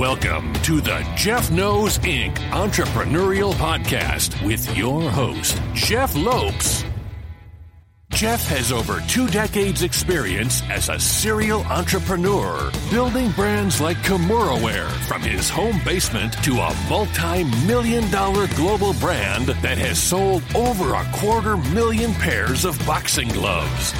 Welcome to the Jeff Knows Inc. Entrepreneurial Podcast with your host, Jeff Lopes. Jeff has over two decades' experience as a serial entrepreneur, building brands like Kimura from his home basement to a multi million dollar global brand that has sold over a quarter million pairs of boxing gloves.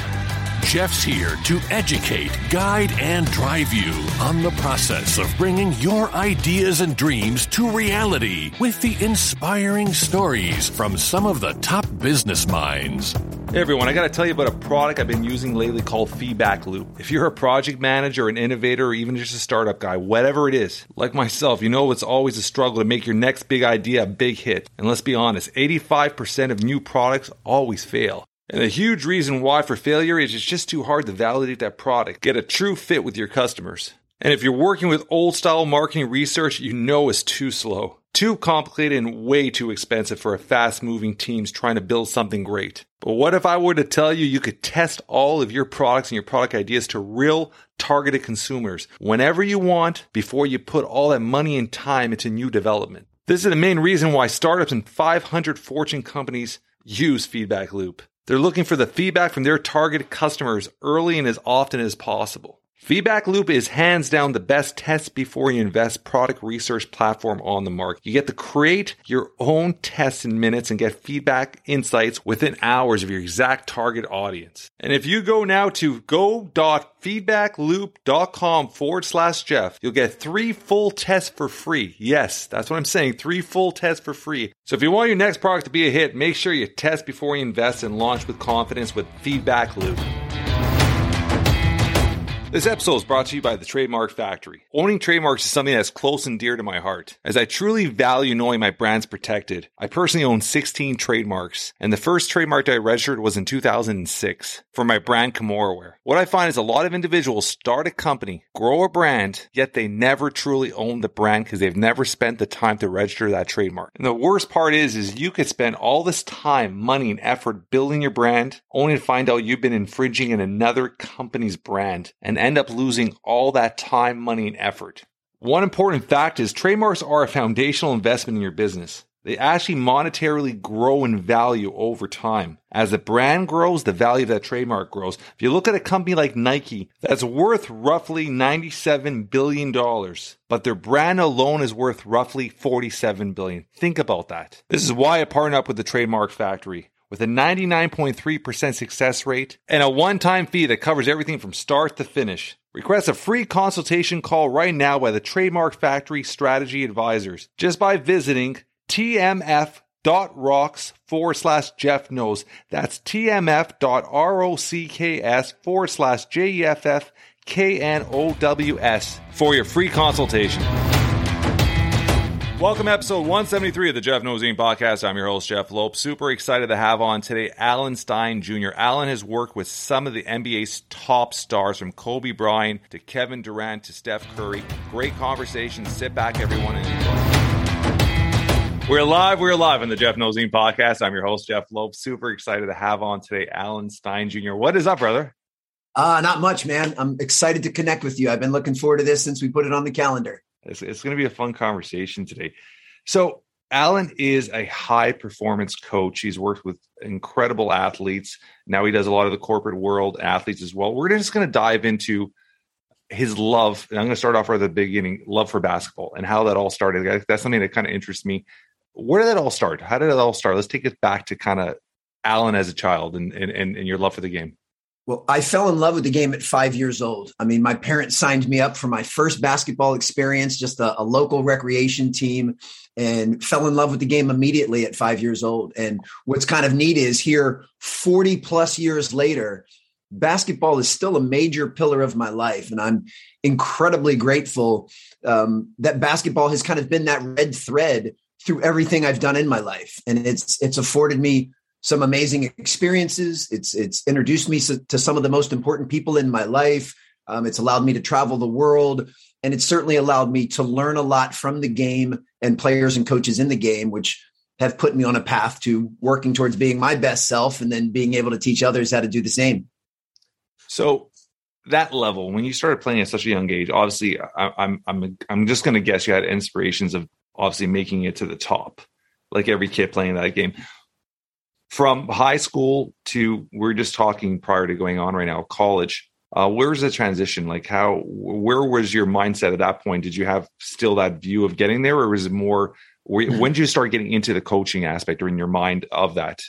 Jeff's here to educate, guide, and drive you on the process of bringing your ideas and dreams to reality with the inspiring stories from some of the top business minds. Hey everyone, I got to tell you about a product I've been using lately called Feedback Loop. If you're a project manager, an innovator, or even just a startup guy, whatever it is, like myself, you know it's always a struggle to make your next big idea a big hit. And let's be honest, 85% of new products always fail. And the huge reason why for failure is it's just too hard to validate that product, get a true fit with your customers. And if you're working with old style marketing research, you know it's too slow. Too complicated and way too expensive for a fast moving teams trying to build something great. But what if I were to tell you you could test all of your products and your product ideas to real targeted consumers whenever you want before you put all that money and time into new development? This is the main reason why startups and 500 Fortune companies use Feedback Loop. They're looking for the feedback from their target customers early and as often as possible. Feedback Loop is hands down the best test before you invest product research platform on the market. You get to create your own tests in minutes and get feedback insights within hours of your exact target audience. And if you go now to go.feedbackloop.com forward slash Jeff, you'll get three full tests for free. Yes, that's what I'm saying. Three full tests for free. So if you want your next product to be a hit, make sure you test before you invest and launch with confidence with Feedback Loop. This episode is brought to you by the Trademark Factory. Owning trademarks is something that's close and dear to my heart. As I truly value knowing my brand's protected, I personally own 16 trademarks, and the first trademark I registered was in 2006 for my brand Kimura. What I find is a lot of individuals start a company, grow a brand, yet they never truly own the brand because they've never spent the time to register that trademark. And the worst part is, is you could spend all this time, money, and effort building your brand, only to find out you've been infringing in another company's brand and end up losing all that time, money, and effort. One important fact is trademarks are a foundational investment in your business. They actually monetarily grow in value over time. As the brand grows, the value of that trademark grows. If you look at a company like Nike, that's worth roughly $97 billion, but their brand alone is worth roughly 47 billion. Think about that. This is why I partner up with the Trademark Factory with a 99.3% success rate and a one-time fee that covers everything from start to finish. Request a free consultation call right now by the Trademark Factory Strategy Advisors just by visiting tmf.rocks forward slash Jeff knows. That's tmf.rocks forward slash J-E-F-F K-N-O-W-S for your free consultation. Welcome to episode 173 of the Jeff Knows Inc. podcast. I'm your host, Jeff Lope. Super excited to have on today Alan Stein Jr. Alan has worked with some of the NBA's top stars from Kobe Bryant to Kevin Durant to Steph Curry. Great conversation. Sit back, everyone, and enjoy. We're live. We're live on the Jeff Knows Inc. podcast. I'm your host, Jeff Lope. Super excited to have on today Alan Stein Jr. What is up, brother? Uh, not much, man. I'm excited to connect with you. I've been looking forward to this since we put it on the calendar. It's, it's going to be a fun conversation today. So, Alan is a high performance coach. He's worked with incredible athletes. Now he does a lot of the corporate world athletes as well. We're just going to dive into his love. And I'm going to start off right at the beginning love for basketball and how that all started. That's something that kind of interests me. Where did that all start? How did it all start? Let's take it back to kind of Alan as a child and, and, and your love for the game. Well, I fell in love with the game at five years old. I mean, my parents signed me up for my first basketball experience, just a, a, local recreation team, and fell in love with the game immediately at five years old. And what's kind of neat is here, 40 plus years later, basketball is still a major pillar of my life. And I'm incredibly grateful um, that basketball has kind of been that red thread through everything I've done in my life. And it's, it's afforded me some amazing experiences. It's it's introduced me to some of the most important people in my life. Um, it's allowed me to travel the world, and it's certainly allowed me to learn a lot from the game and players and coaches in the game, which have put me on a path to working towards being my best self, and then being able to teach others how to do the same. So, that level when you started playing at such a young age obviously I, i'm i'm i'm just going to guess you had inspirations of obviously making it to the top like every kid playing that game from high school to we're just talking prior to going on right now college uh, where's the transition like how where was your mindset at that point did you have still that view of getting there or was it more when did you start getting into the coaching aspect or in your mind of that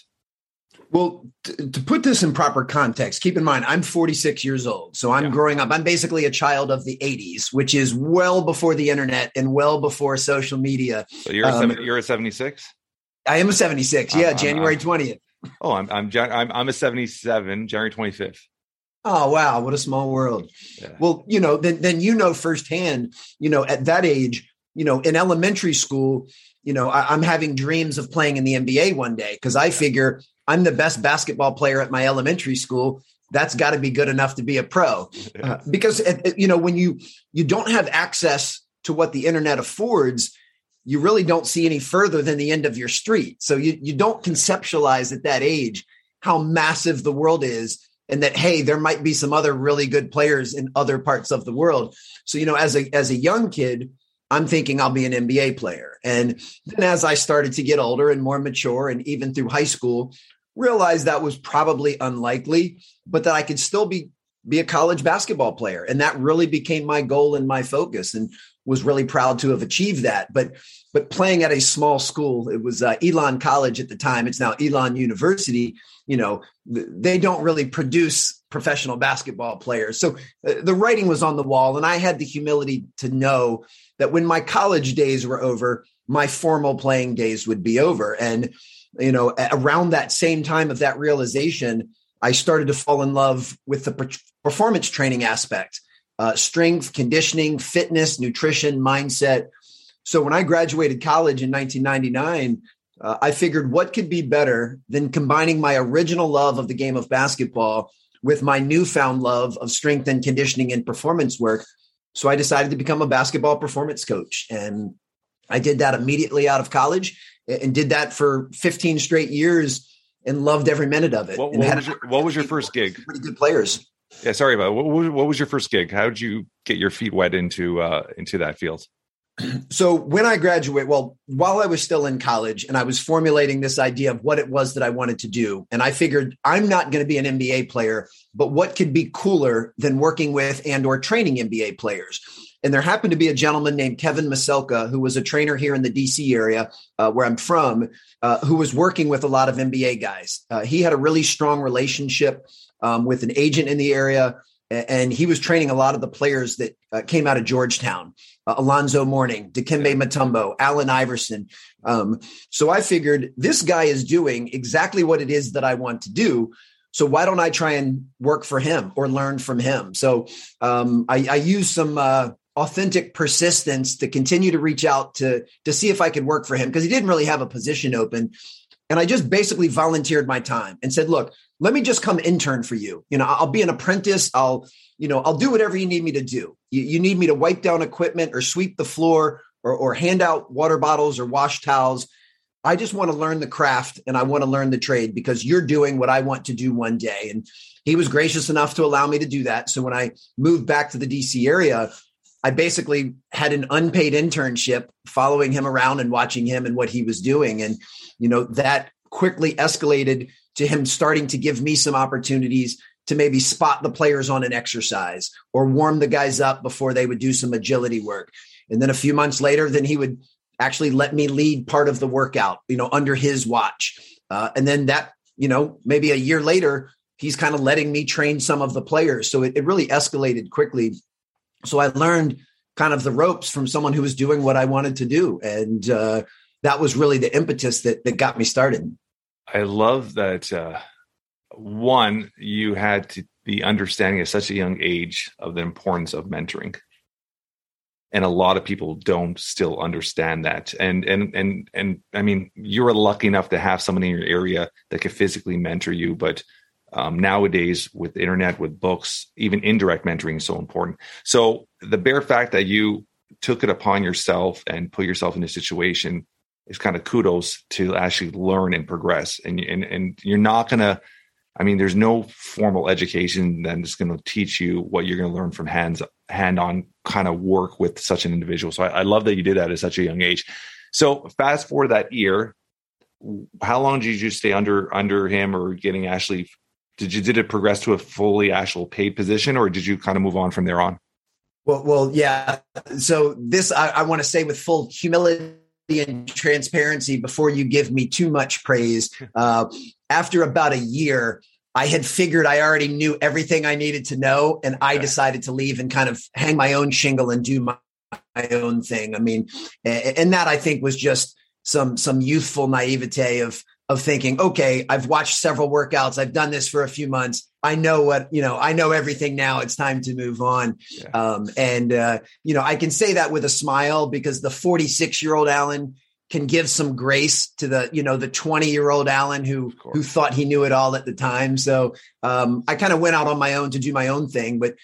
well, t- to put this in proper context, keep in mind I'm 46 years old. So I'm yeah. growing up. I'm basically a child of the 80s, which is well before the internet and well before social media. So you're um, a, you're a 76? I am a 76. Yeah, I'm, January I'm, 20th. Oh, I'm I'm I'm I'm a 77, January 25th. Oh wow, what a small world. Yeah. Well, you know, then then you know firsthand, you know, at that age, you know, in elementary school, you know, I, am having dreams of playing in the NBA one day because I figure I'm the best basketball player at my elementary school. That's got to be good enough to be a pro. Uh, because you know when you you don't have access to what the internet affords, you really don't see any further than the end of your street. So you you don't conceptualize at that age how massive the world is and that hey there might be some other really good players in other parts of the world. So you know as a as a young kid, I'm thinking I'll be an NBA player. And then as I started to get older and more mature, and even through high school, realized that was probably unlikely, but that I could still be be a college basketball player. And that really became my goal and my focus and was really proud to have achieved that. But but playing at a small school, it was uh, Elon College at the time. It's now Elon University. You know, they don't really produce professional basketball players. So uh, the writing was on the wall, and I had the humility to know that when my college days were over, my formal playing days would be over. And you know, around that same time of that realization, I started to fall in love with the performance training aspect, uh, strength, conditioning, fitness, nutrition, mindset. So when I graduated college in 1999, uh, I figured what could be better than combining my original love of the game of basketball with my newfound love of strength and conditioning and performance work. So I decided to become a basketball performance coach. And I did that immediately out of college and did that for 15 straight years and loved every minute of it. What, what, was, your, what was, your, first gig? Pretty good players. Yeah, sorry about it. What, what was your first gig? How did you get your feet wet into uh, into that field? So when I graduate, well, while I was still in college and I was formulating this idea of what it was that I wanted to do, and I figured I'm not going to be an NBA player, but what could be cooler than working with and or training NBA players? And there happened to be a gentleman named Kevin Maselka, who was a trainer here in the DC area uh, where I'm from, uh, who was working with a lot of NBA guys. Uh, he had a really strong relationship um, with an agent in the area, and he was training a lot of the players that uh, came out of Georgetown. Uh, Alonzo Mourning, Dikembe Mutombo, Allen Iverson. Um, so I figured this guy is doing exactly what it is that I want to do. So why don't I try and work for him or learn from him? So um, I, I use some uh, authentic persistence to continue to reach out to to see if I could work for him because he didn't really have a position open. And I just basically volunteered my time and said, "Look, let me just come intern for you. You know, I'll be an apprentice. I'll, you know, I'll do whatever you need me to do. You, you need me to wipe down equipment or sweep the floor or, or hand out water bottles or wash towels. I just want to learn the craft and I want to learn the trade because you're doing what I want to do one day." And he was gracious enough to allow me to do that. So when I moved back to the DC area, I basically had an unpaid internship following him around and watching him and what he was doing. And, you know, that quickly escalated to him starting to give me some opportunities to maybe spot the players on an exercise or warm the guys up before they would do some agility work. And then a few months later, then he would actually let me lead part of the workout, you know, under his watch. Uh, and then that, you know, maybe a year later, he's kind of letting me train some of the players. So it, it really escalated quickly so I learned kind of the ropes from someone who was doing what I wanted to do. And uh, that was really the impetus that, that got me started. I love that. Uh, one, you had to be understanding at such a young age of the importance of mentoring. And a lot of people don't still understand that. And and and and I mean, you were lucky enough to have someone in your area that could physically mentor you, but um, nowadays with the internet, with books, even indirect mentoring is so important. So the bare fact that you took it upon yourself and put yourself in a situation is kind of kudos to actually learn and progress. And and and you're not gonna I mean, there's no formal education that's going to teach you what you're going to learn from hands hand on kind of work with such an individual. So I, I, love that you did that at such a young age. So fast forward that year, how long did you stay under under him or getting Ashley? Did you did it progress to a fully actual paid position, or did you kind of move on from there on? Well, well, yeah. So this I, I want to say with full humility and transparency before you give me too much praise. Uh, after about a year, I had figured I already knew everything I needed to know, and I decided to leave and kind of hang my own shingle and do my, my own thing. I mean, and that I think was just some some youthful naivete of of thinking, okay, I've watched several workouts, I've done this for a few months, I know what you know, I know everything now. It's time to move on, yeah. um, and uh, you know, I can say that with a smile because the 46 year old Alan can give some grace to the you know the 20 year old Alan who who thought he knew it all at the time. So um, I kind of went out on my own to do my own thing, but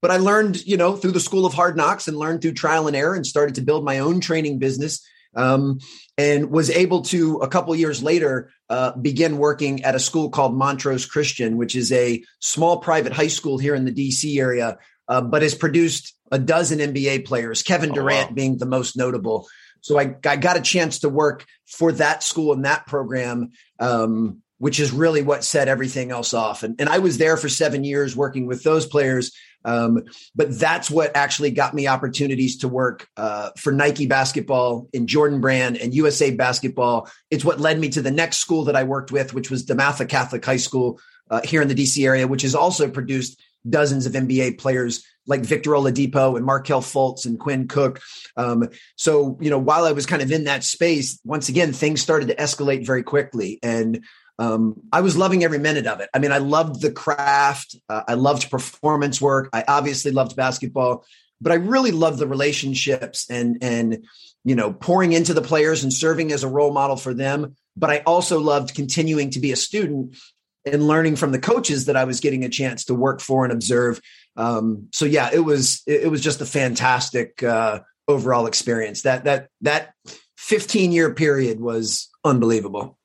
but I learned you know through the school of hard knocks and learned through trial and error and started to build my own training business. Um, and was able to a couple years later uh, begin working at a school called Montrose Christian, which is a small private high school here in the DC area, uh, but has produced a dozen NBA players. Kevin Durant oh, wow. being the most notable. So I, I got a chance to work for that school and that program, um, which is really what set everything else off. And, and I was there for seven years working with those players. Um, but that's what actually got me opportunities to work uh, for Nike basketball in Jordan Brand and USA basketball. It's what led me to the next school that I worked with, which was DeMatha Catholic High School uh, here in the DC area, which has also produced dozens of NBA players like Victor Oladipo and Markelle Fultz and Quinn Cook. Um, so, you know, while I was kind of in that space, once again, things started to escalate very quickly. And um, I was loving every minute of it. I mean, I loved the craft. Uh, I loved performance work. I obviously loved basketball, but I really loved the relationships and, and, you know, pouring into the players and serving as a role model for them. But I also loved continuing to be a student and learning from the coaches that I was getting a chance to work for and observe. Um, so yeah, it was it was just a fantastic uh, overall experience. That that that 15 year period was unbelievable.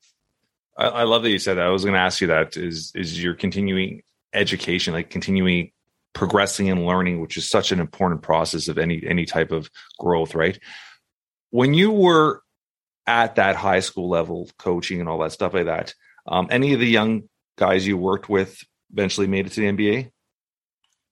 I, I love that you said that. I was going to ask you that is is your continuing education, like continuing progressing and learning, which is such an important process of any any type of growth, right? When you were at that high school level, coaching and all that stuff like that, um, any of the young guys you worked with eventually made it to the NBA?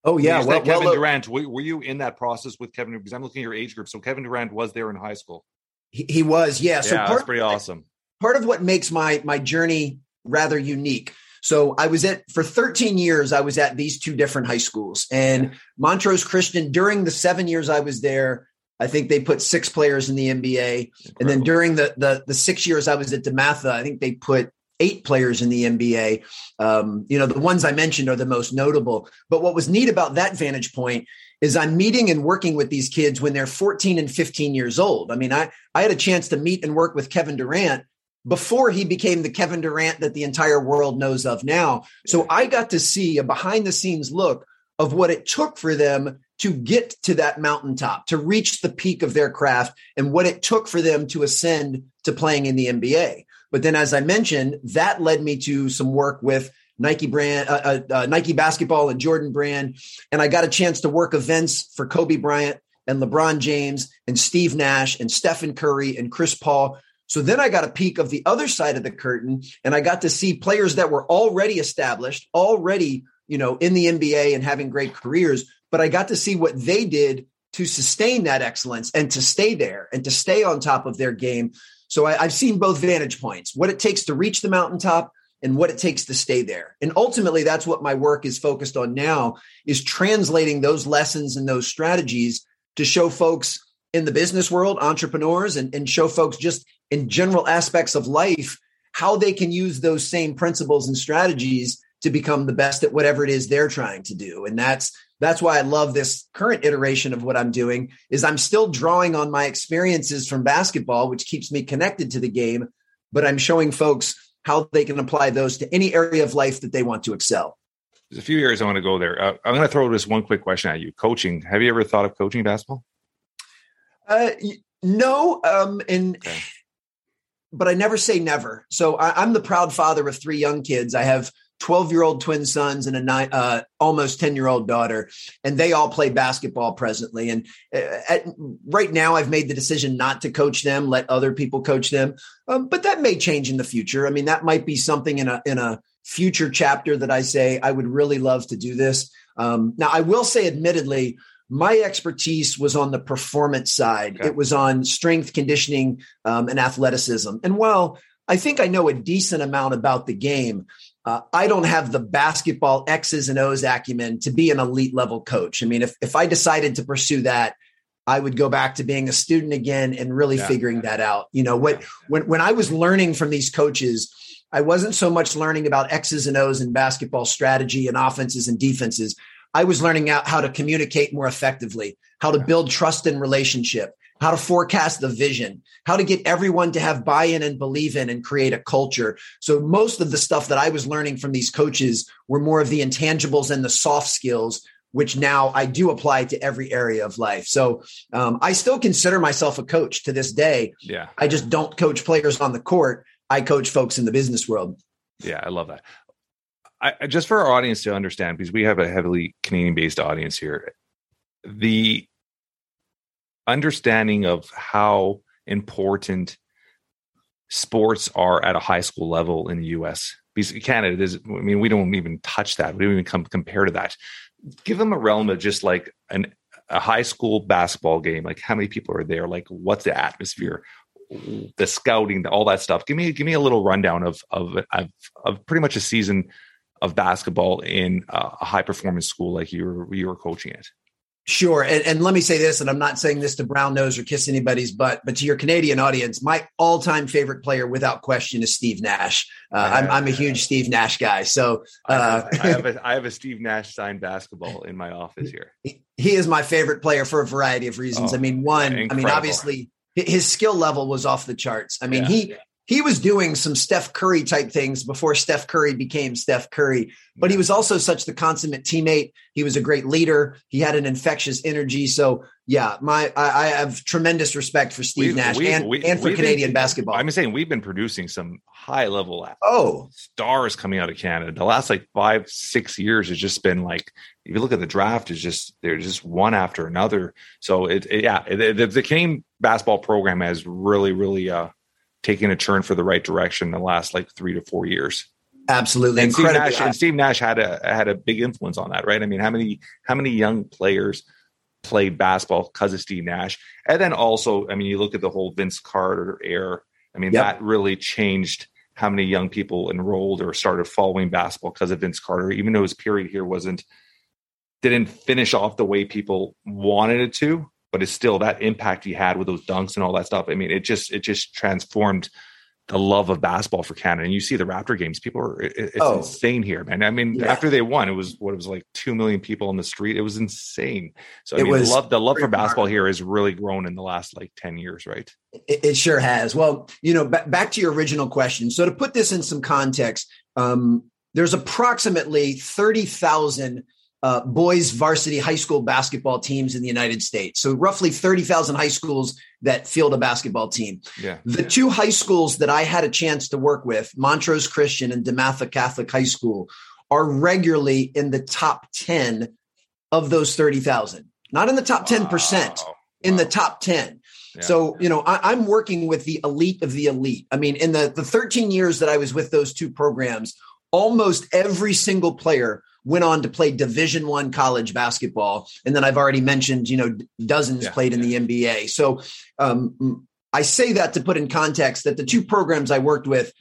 Oh yeah, well, Kevin well, Durant. Were, you in that process with Kevin? Because I'm looking at your age group. So Kevin Durant was there in high school. He, he was, yeah. So yeah, part, that's pretty awesome. Part of what makes my my journey rather unique. So I was at for 13 years. I was at these two different high schools, and Montrose Christian. During the seven years I was there, I think they put six players in the NBA, Incredible. and then during the, the the six years I was at DeMatha, I think they put eight players in the NBA. Um, you know, the ones I mentioned are the most notable. But what was neat about that vantage point is I'm meeting and working with these kids when they're 14 and 15 years old. I mean, I, I had a chance to meet and work with Kevin Durant before he became the Kevin Durant that the entire world knows of now. So I got to see a behind the scenes look of what it took for them to get to that mountaintop, to reach the peak of their craft, and what it took for them to ascend to playing in the NBA. But then, as I mentioned, that led me to some work with Nike brand, uh, uh, uh, Nike basketball and Jordan brand. And I got a chance to work events for Kobe Bryant and LeBron James and Steve Nash and Stephen Curry and Chris Paul. So then I got a peek of the other side of the curtain and I got to see players that were already established, already, you know, in the NBA and having great careers. But I got to see what they did to sustain that excellence and to stay there and to stay on top of their game. So I, I've seen both vantage points, what it takes to reach the mountaintop and what it takes to stay there. And ultimately, that's what my work is focused on now is translating those lessons and those strategies to show folks in the business world, entrepreneurs, and, and show folks just in general aspects of life how they can use those same principles and strategies to become the best at whatever it is they're trying to do. And that's that's why I love this current iteration of what I'm doing is I'm still drawing on my experiences from basketball, which keeps me connected to the game, but I'm showing folks how they can apply those to any area of life that they want to excel. There's a few areas I want to go there. Uh, I'm going to throw this one quick question at you. Coaching. Have you ever thought of coaching basketball? Uh, no. Um, and okay. But I never say never. So I, I'm the proud father of three young kids. I have 12 year old twin sons and a nine, uh, almost 10 year old daughter, and they all play basketball presently. And uh, at, right now, I've made the decision not to coach them, let other people coach them. Um, but that may change in the future. I mean, that might be something in a in a future chapter that I say I would really love to do this. Um, now, I will say, admittedly, my expertise was on the performance side. Okay. It was on strength conditioning um, and athleticism. And while I think I know a decent amount about the game, uh, I don't have the basketball X's and O's acumen to be an elite level coach. I mean, if, if I decided to pursue that, I would go back to being a student again and really yeah. figuring that out. You know, what when when I was learning from these coaches, I wasn't so much learning about X's and O's and basketball strategy and offenses and defenses. I was learning out how to communicate more effectively, how to build trust and relationship, how to forecast the vision, how to get everyone to have buy in and believe in and create a culture. So, most of the stuff that I was learning from these coaches were more of the intangibles and the soft skills, which now I do apply to every area of life. So, um, I still consider myself a coach to this day. Yeah. I just don't coach players on the court, I coach folks in the business world. Yeah, I love that. I, just for our audience to understand, because we have a heavily Canadian based audience here, the understanding of how important sports are at a high school level in the US. Because Canada is, I mean, we don't even touch that. We don't even come compare to that. Give them a realm of just like an a high school basketball game. Like how many people are there? Like what's the atmosphere? The scouting, all that stuff. Give me give me a little rundown of of of, of pretty much a season of basketball in a high performance school like you were you were coaching it. Sure. And, and, let me say this, and I'm not saying this to brown nose or kiss anybody's butt, but to your Canadian audience, my all time favorite player without question is Steve Nash. Uh, I'm, I'm, a huge Steve Nash guy. So uh, I, have, I, have a, I, have a, Steve Nash signed basketball in my office here. He, he is my favorite player for a variety of reasons. Oh, I mean, one, incredible. I mean, obviously his skill level was off the charts. I mean, yeah. he he was doing some Steph Curry type things before Steph Curry became Steph Curry, but he was also such the consummate teammate. He was a great leader. He had an infectious energy. So yeah, my I, I have tremendous respect for Steve we've, Nash we've, and, we, and for Canadian been, basketball. I'm saying we've been producing some high level oh stars coming out of Canada. The last like five six years has just been like if you look at the draft, is just they're just one after another. So it, it yeah, it, the, the Canadian basketball program has really really uh taking a turn for the right direction in the last like three to four years. Absolutely, and Steve, Nash, and Steve Nash had a had a big influence on that, right? I mean, how many how many young players played basketball because of Steve Nash? And then also, I mean, you look at the whole Vince Carter era. I mean, yep. that really changed how many young people enrolled or started following basketball because of Vince Carter, even though his period here wasn't didn't finish off the way people wanted it to but it's still that impact he had with those dunks and all that stuff. I mean, it just it just transformed the love of basketball for Canada. And you see the Raptor games, people are it's oh. insane here, man. I mean, yeah. after they won, it was what it was like two million people on the street. It was insane. So I it mean, was the love the love for basketball here has really grown in the last like 10 years, right? It, it sure has. Well, you know, b- back to your original question. So to put this in some context, um, there's approximately 30,000 uh, boys varsity high school basketball teams in the United States. So roughly 30,000 high schools that field a basketball team. Yeah. The yeah. two high schools that I had a chance to work with, Montrose Christian and DeMatha Catholic High School, are regularly in the top 10 of those 30,000. Not in the top 10%, wow. in wow. the top 10. Yeah. So, you know, I, am working with the elite of the elite. I mean, in the, the 13 years that I was with those two programs, almost every single player went on to play division one college basketball. And then i've already mentioned you know dozens yeah, played in yeah. the nba so um, i say that to put in context that the two programs i worked with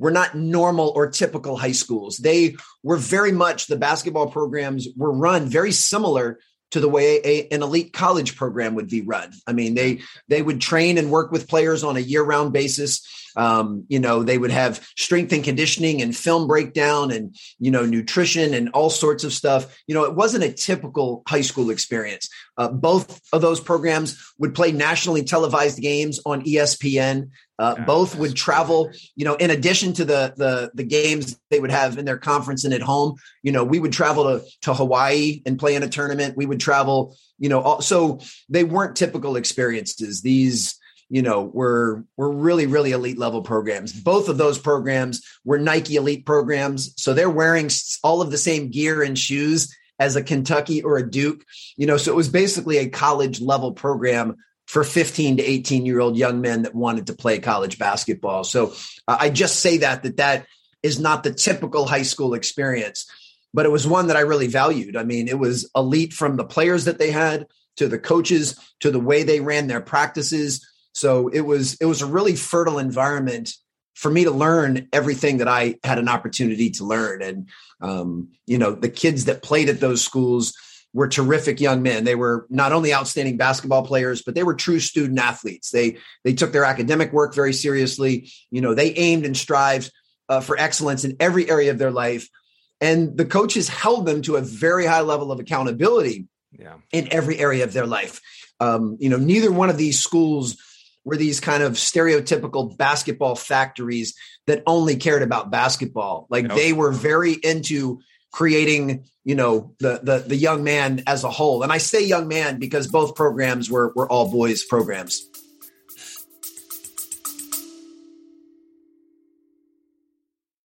were not normal or typical high schools. They were very much the basketball programs were run very similar to the way a, an elite college program would be run. I mean, they they would train and work with players on a year round basis. Um, you know, they would have strength and conditioning and film breakdown and, you know, nutrition and all sorts of stuff. You know, it wasn't a typical high school experience. Uh, both of those programs would play nationally televised games on ESPN. Uh, yeah, both would travel, you know, in addition to the, the the games they would have in their conference and at home. You know, we would travel to to Hawaii and play in a tournament. We would travel, you know, all, so they weren't typical experiences. These you know, were were really really elite level programs. Both of those programs were Nike elite programs, so they're wearing all of the same gear and shoes as a Kentucky or a Duke. You know, so it was basically a college level program for 15 to 18 year old young men that wanted to play college basketball. So uh, I just say that that that is not the typical high school experience, but it was one that I really valued. I mean, it was elite from the players that they had to the coaches to the way they ran their practices so it was it was a really fertile environment for me to learn everything that I had an opportunity to learn. And um, you know, the kids that played at those schools were terrific young men. They were not only outstanding basketball players, but they were true student athletes. They they took their academic work very seriously. You know, they aimed and strived uh, for excellence in every area of their life, and the coaches held them to a very high level of accountability. Yeah. in every area of their life. Um, you know, neither one of these schools were these kind of stereotypical basketball factories that only cared about basketball. Like they were very into creating, you know, the the the young man as a whole. And I say young man because both programs were were all boys programs.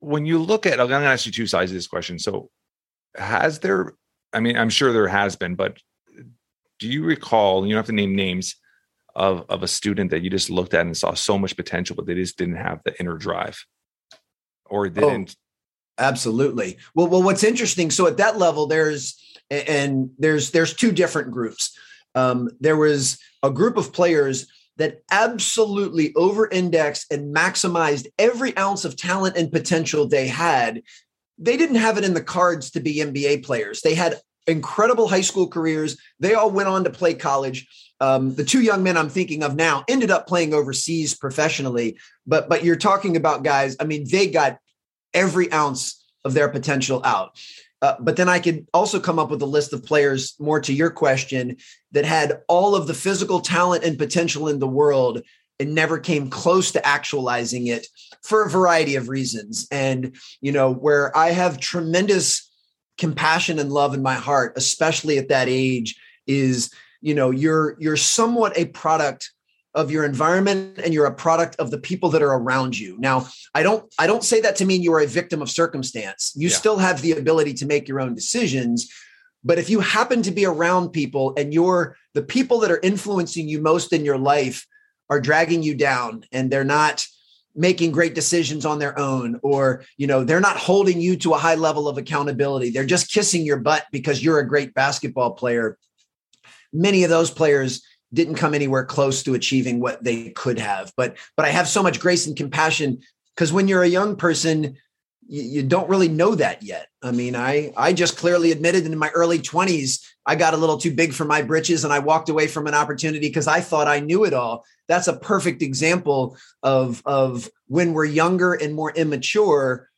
When you look at, I'm going to ask you two sides of this question. So, has there, I mean, I'm sure there has been, but do you recall, you don't have to name names of, of a student that you just looked at and saw so much potential, but they just didn't have the inner drive or oh, didn't? Oh, absolutely. Well, well, what's interesting, so at that level, there's, and there's, there's two different groups. Um, there was a group of players that absolutely over indexed and maximized every ounce of talent and potential they had, they didn't have it in the cards to be NBA players. They had incredible high school careers. They all went on to play college. Um, the two young men I'm thinking of now ended up playing overseas professionally, but but you're talking about guys. I mean, they got every ounce of their potential out. Uh, but then I could also come up with a list of players, more to your question, that had all of the physical talent and potential in the world and never came close to actualizing it for a variety of reasons. And, you know, where I have tremendous compassion and love in my heart, especially at that age, is, you know, you're you're somewhat a product of your environment and you're a product of the people that are around you. Now, I don't I don't say that to mean you are a victim of circumstance. You yeah. still have the ability to make your own decisions, but if you happen to be around people and you're the people that are influencing you most in your life are dragging you down and they're not making great decisions on their own or you know they're not holding you to a high level of accountability they're just kissing your butt because you're a great basketball player many of those players didn't come anywhere close to achieving what they could have. But but I have so much grace and compassion because when you're a young person, you, you, don't really know that yet. I mean, I I just clearly admitted in my early 20s I got a little too big for my britches and I walked away from an opportunity because I thought I knew it all. That's a perfect example of of when we're younger and more immature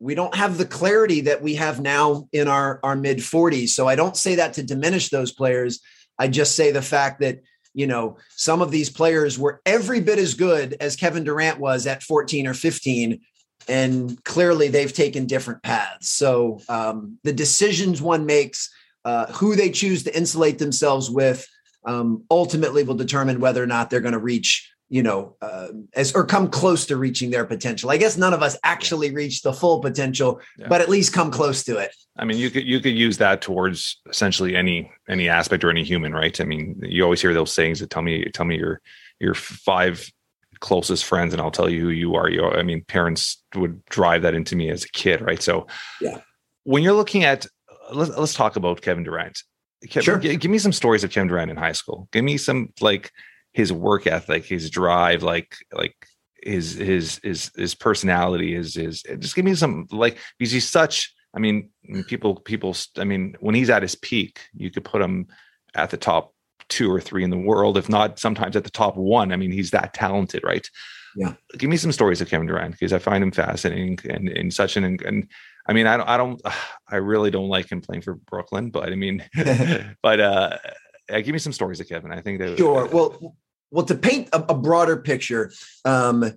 we don't have the clarity that we have now in our our mid 40s so i don't say that to diminish those players I just say the fact that, you know, some of these players were every bit as good as Kevin Durant was at 14 or 15. And clearly they've taken different paths. So um, the decisions one makes, uh, who they choose to insulate themselves with, um, ultimately will determine whether or not they're going to reach you know, uh, as or come close to reaching their potential. I guess none of us actually reach the full potential, yeah. but at least come close to it. I mean, you could you could use that towards essentially any any aspect or any human, right? I mean, you always hear those sayings that tell me tell me your your five closest friends, and I'll tell you who you are. You, I mean, parents would drive that into me as a kid, right? So, yeah, when you're looking at let's let's talk about Kevin Durant. Kevin, sure. G- give me some stories of Kevin Durant in high school. Give me some like his work ethic, his drive, like like his his his his personality, his his just give me some like because he's such. I mean, people people. I mean, when he's at his peak, you could put him at the top two or three in the world, if not sometimes at the top one. I mean, he's that talented, right? Yeah. Give me some stories of Kevin Durant because I find him fascinating and, and such an and I mean I don't I don't I really don't like him playing for Brooklyn, but I mean but uh give me some stories of Kevin. I think that sure. Well well to paint a, a broader picture, um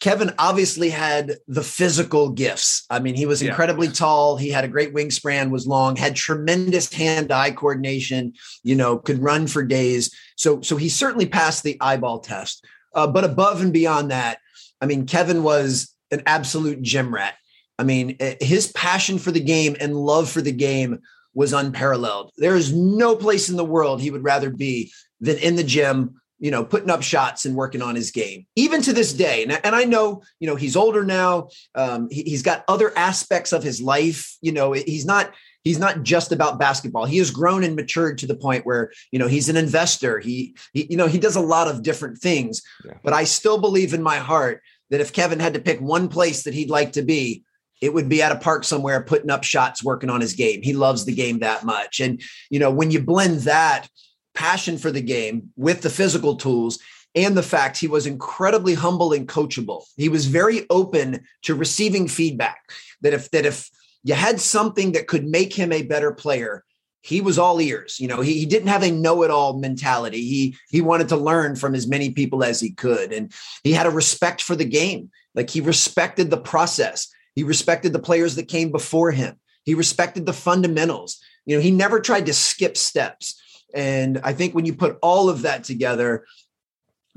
Kevin obviously had the physical gifts. I mean, he was incredibly yeah. tall. He had a great wingspan, was long, had tremendous hand-eye coordination. You know, could run for days. So, so he certainly passed the eyeball test. Uh, but above and beyond that, I mean, Kevin was an absolute gym rat. I mean, eh, his passion for the game and love for the game was unparalleled. There is no place in the world he would rather be than in the gym, you know, putting up shots and working on his game, even to this day. And, and I know, you know, he's older now. Um, he, has got other aspects of his life. You know, he's not he's not just about basketball. He has grown and matured to the point where, you know, he's an investor. He, he you know, he does a lot of different things. Yeah. But I still believe in my heart that if Kevin had to pick one place that he'd like to be, it would be at a park somewhere putting up shots working on his game. He loves the game that much. And, you know, when you blend that passion for the game with the physical tools and the fact he was incredibly humble and coachable. He was very open to receiving feedback that if that if you had something that could make him a better player he was all ears. You know he, he didn't have a know-it-all mentality. He he wanted to learn from as many people as he could. And he had a respect for the game. Like he respected the process. He respected the players that came before him. He respected the fundamentals. You know he never tried to skip steps and i think when you put all of that together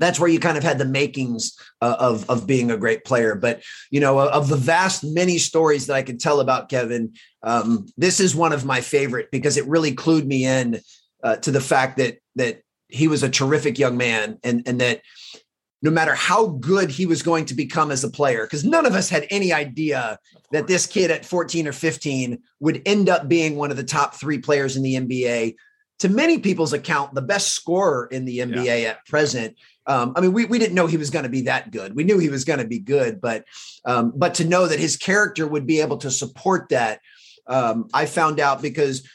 that's where you kind of had the makings uh, of of being a great player. But you know, of the vast many stories that I could tell about Kevin, um, this is one of my favorite because it really clued me in uh, to the fact that that he was a terrific young man, and and that no matter how good he was going to become as a player, because none of us had any idea that this kid at 14 or 15 would end up being one of the top three players in the NBA. To many people's account, the best scorer in the NBA yeah. at present. Um, I mean, we, we didn't know he was going to be that good. We knew he was going to be good, but um, but to know that his character would be able to support that, um, I found out because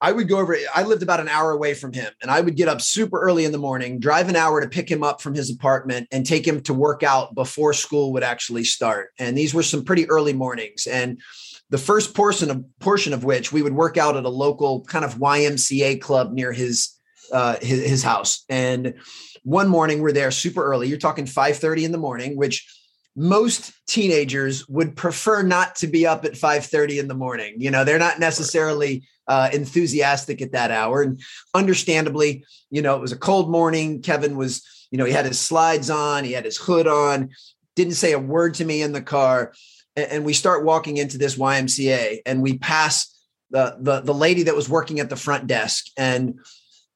I would go over. I lived about an hour away from him, and I would get up super early in the morning, drive an hour to pick him up from his apartment, and take him to work out before school would actually start. And these were some pretty early mornings, and the first portion of portion of which we would work out at a local kind of YMCA club near his uh, his, his house and one morning we're there super early. You're talking 5:30 in the morning, which most teenagers would prefer not to be up at 5:30 in the morning. You know, they're not necessarily uh, enthusiastic at that hour, and understandably, you know, it was a cold morning. Kevin was, you know, he had his slides on, he had his hood on, didn't say a word to me in the car, and, and we start walking into this YMCA, and we pass the the the lady that was working at the front desk, and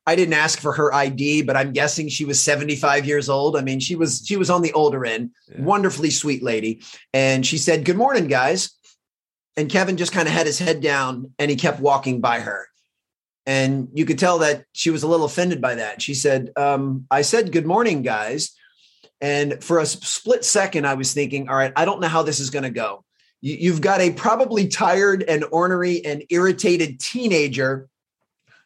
I didn't ask for her ID, but I'm guessing she was 75 years old. I mean, she was she was on the older end. Yeah. Wonderfully sweet lady. And she said, "Good morning, guys." And Kevin just kind of had his head down and he kept walking by her. And you could tell that she was a little offended by that. She said, um, I said, Good morning, guys. And for a split second, I was thinking, All right, I don't know how this is going to go. You've got a probably tired and ornery and irritated teenager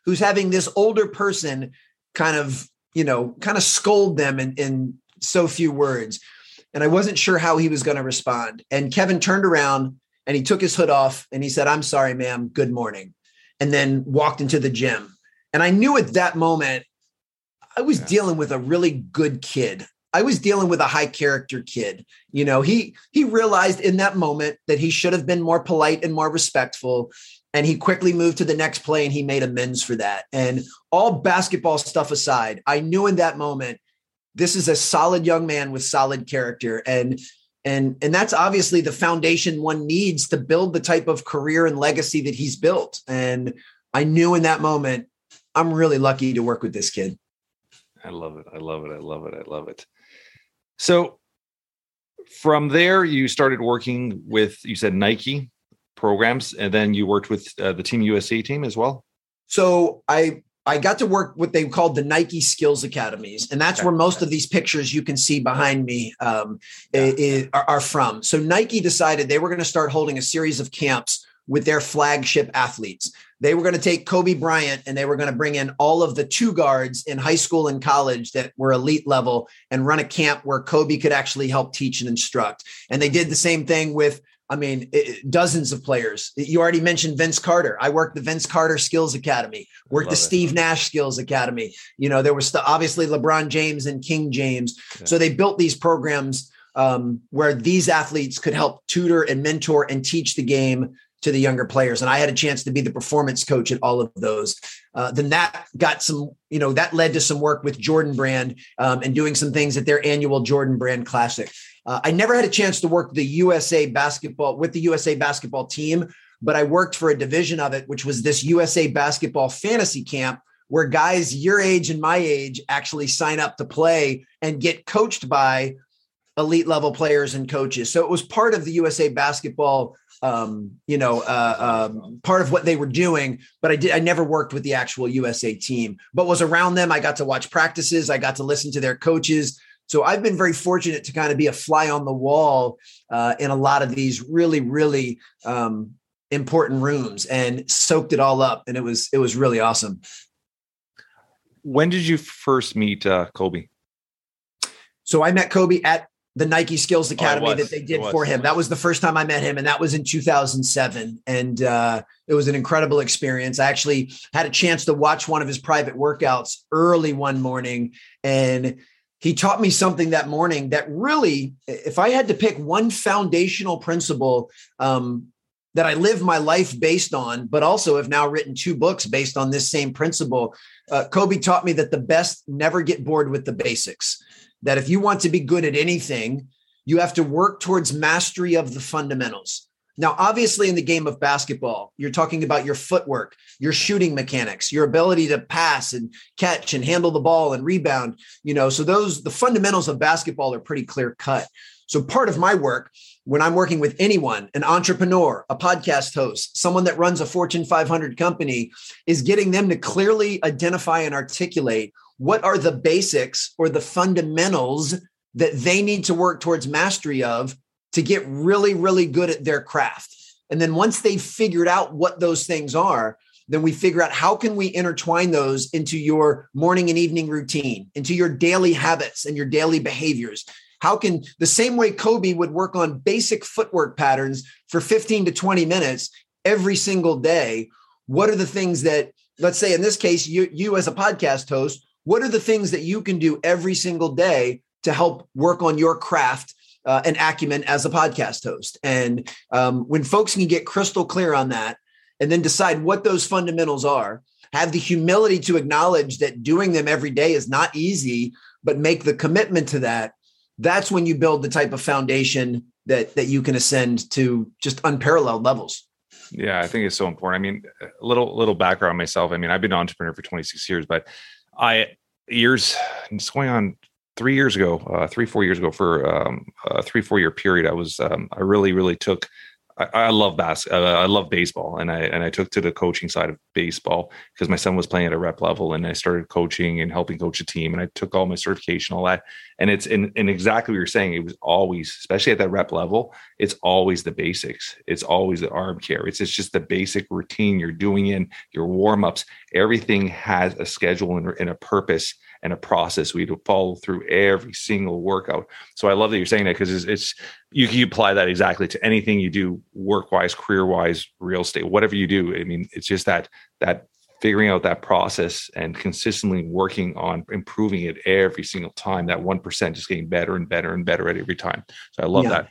who's having this older person kind of, you know, kind of scold them in, in so few words. And I wasn't sure how he was going to respond. And Kevin turned around and he took his hood off and he said, I'm sorry, ma'am. Good morning. And then walked into the gym. And I knew at that moment, I was yeah. dealing with a really good kid. I was dealing with a high character kid. You know, he he realized in that moment that he should have been more polite and more respectful and he quickly moved to the next play and he made amends for that. And all basketball stuff aside, I knew in that moment this is a solid young man with solid character and and and that's obviously the foundation one needs to build the type of career and legacy that he's built. And I knew in that moment I'm really lucky to work with this kid. I love it. I love it. I love it. I love it. So from there you started working with you said Nike programs, and then you worked with uh, the Team USA team as well. So I I got to work what they called the Nike Skills Academies, and that's where most of these pictures you can see behind me um, yeah. is, are, are, from. So Nike decided they were going to start holding a series of camps with their flagship athletes. They were going to take Kobe Bryant and they were going to bring in all of the two guards in high school and college that were elite level and run a camp where Kobe could actually help teach and instruct. And they did the same thing with I mean, it, dozens of players. You already mentioned Vince Carter. I worked the Vince Carter Skills Academy, worked the it. Steve Nash Skills Academy. You know, there was the, obviously LeBron James and King James. Yeah. So they built these programs um, where these athletes could help tutor and mentor and teach the game to the younger players. And I had a chance to be the performance coach at all of those. Uh, then that got some, you know, that led to some work with Jordan Brand um, and doing some things at their annual Jordan Brand Classic. Uh, I never had a chance to work the USA basketball with the USA basketball team, but I worked for a division of it, which was this USA basketball fantasy camp where guys your age and my age actually sign up to play and get coached by elite level players and coaches. So it was part of the USA basketball, um, you know, uh, um, part of what they were doing. But I did, I never worked with the actual USA team, but was around them. I got to watch practices. I got to listen to their coaches. So I've been very fortunate to kind of be a fly on the wall uh, in a lot of these really, really um, important rooms and soaked it all up, and it was it was really awesome. When did you first meet uh, Kobe? So I met Kobe at the Nike Skills oh, Academy oh, that they did for him. That was the first time I met him, and that was in 2007. And uh, it was an incredible experience. I actually had a chance to watch one of his private workouts early one morning, and he taught me something that morning that really, if I had to pick one foundational principle um, that I live my life based on, but also have now written two books based on this same principle, uh, Kobe taught me that the best never get bored with the basics. That if you want to be good at anything, you have to work towards mastery of the fundamentals. Now, obviously, in the game of basketball, you're talking about your footwork, your shooting mechanics, your ability to pass and catch and handle the ball and rebound. You know, so those the fundamentals of basketball are pretty clear cut. So part of my work when I'm working with anyone, an entrepreneur, a podcast host, someone that runs a Fortune 500 company, is getting them to clearly identify and articulate what are the basics or the fundamentals that they need to work towards mastery of to get really, really good at their craft. And then once they've figured out what those things are, then we figure out how can we intertwine those into your morning and evening routine, into your daily habits and your daily behaviors. How can the same way Kobe would work on basic footwork patterns for 15 to 20 minutes every single day? What are the things that, let's say in this case, you, you as a podcast host, what are the things that you can do every single day to help work on your craft uh, and acumen as a podcast host. And um, when folks can get crystal clear on that and then decide what those fundamentals are, have the humility to acknowledge that doing them every day is not easy, but make the commitment to that, that's when you build the type of foundation that that you can ascend to just unparalleled levels. Yeah, I think it's so important. I mean, a little little background myself. I mean, I've been an entrepreneur for 26 years, but I years it's going on three years ago, uh, three four years ago, for um, a three four year period, I was um, I really really took. I, I love bas- uh, I love baseball, and I and I took to the coaching side of baseball because my son was playing at a rep level, and I started coaching and helping coach a team, and I took all my certification, all that, and it's in and exactly what you're saying. It was always, especially at that rep level, it's always the basics. It's always the arm care. It's it's just the basic routine you're doing in your warm ups. Everything has a schedule and, and a purpose and a process we to follow through every single workout. So I love that you're saying that because it's, it's, you can apply that exactly to anything you do, work wise, career wise, real estate, whatever you do. I mean, it's just that that figuring out that process and consistently working on improving it every single time. That one percent just getting better and better and better at every time. So I love yeah. that.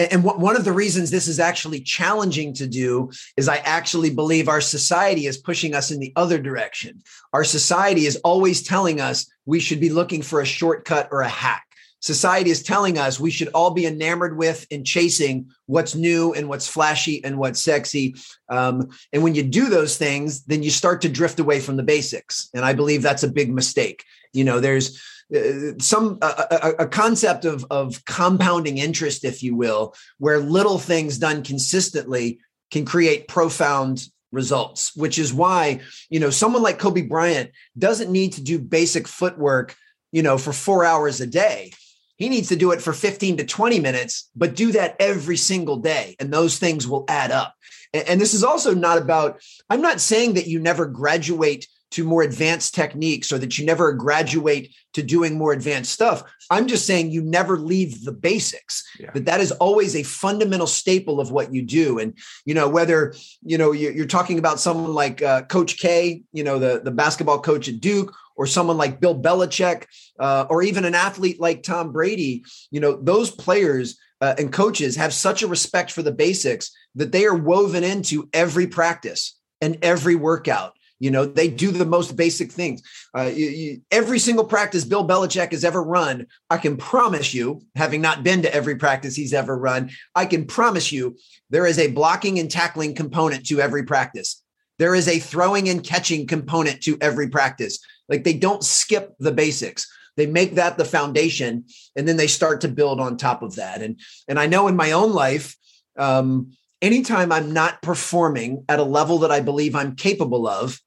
And one of the reasons this is actually challenging to do is I actually believe our society is pushing us in the other direction. Our society is always telling us we should be looking for a shortcut or a hack. Society is telling us we should all be enamored with and chasing what's new and what's flashy and what's sexy. Um, and when you do those things, then you start to drift away from the basics. And I believe that's a big mistake. You know, there's Uh, some a, a, concept of of compounding interest, if you will, where little things done consistently can create profound results. Which is why you know someone like Kobe Bryant doesn't need to do basic footwork, you know, for four hours a day. He needs to do it for 15 to 20 minutes, but do that every single day. And those things will add up. And, this is also not about, I'm not saying that you never graduate to more advanced techniques or that you never graduate to doing more advanced stuff. I'm just saying you never leave the basics yeah. that that is always a fundamental staple of what you do. And you know whether you know you're talking about someone like uh, coach k you know the, the basketball coach at duke or someone like bill belichick uh, or even an athlete like tom brady you know those players uh, and coaches have such a respect for the basics that they are woven into every practice and every workout you know, they do the most basic things. Uh, you, you, every single practice Bill Belichick has ever run, I can promise you, having not been to every practice he's ever run, I can promise you there is a blocking and tackling component to every practice. There is a throwing and catching component to every practice. Like they don't skip the basics. They make that the foundation, and then they start to build on top of that. And and I know in my own life, um, anytime I'm not performing at a level that I believe I'm capable of,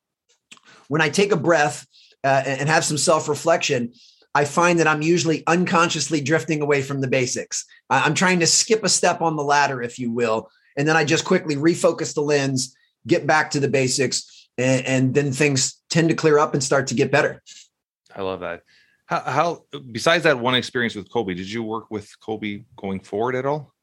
when I take a breath uh, and have some self reflection, I find that I'm usually unconsciously drifting away from the basics. I'm trying to skip a step on the ladder, if you will. And then I just quickly refocus the lens, get back to the basics, and, and then things tend to clear up and start to get better. I love that. How, how, besides that one experience with Kobe, did you work with Kobe going forward at all?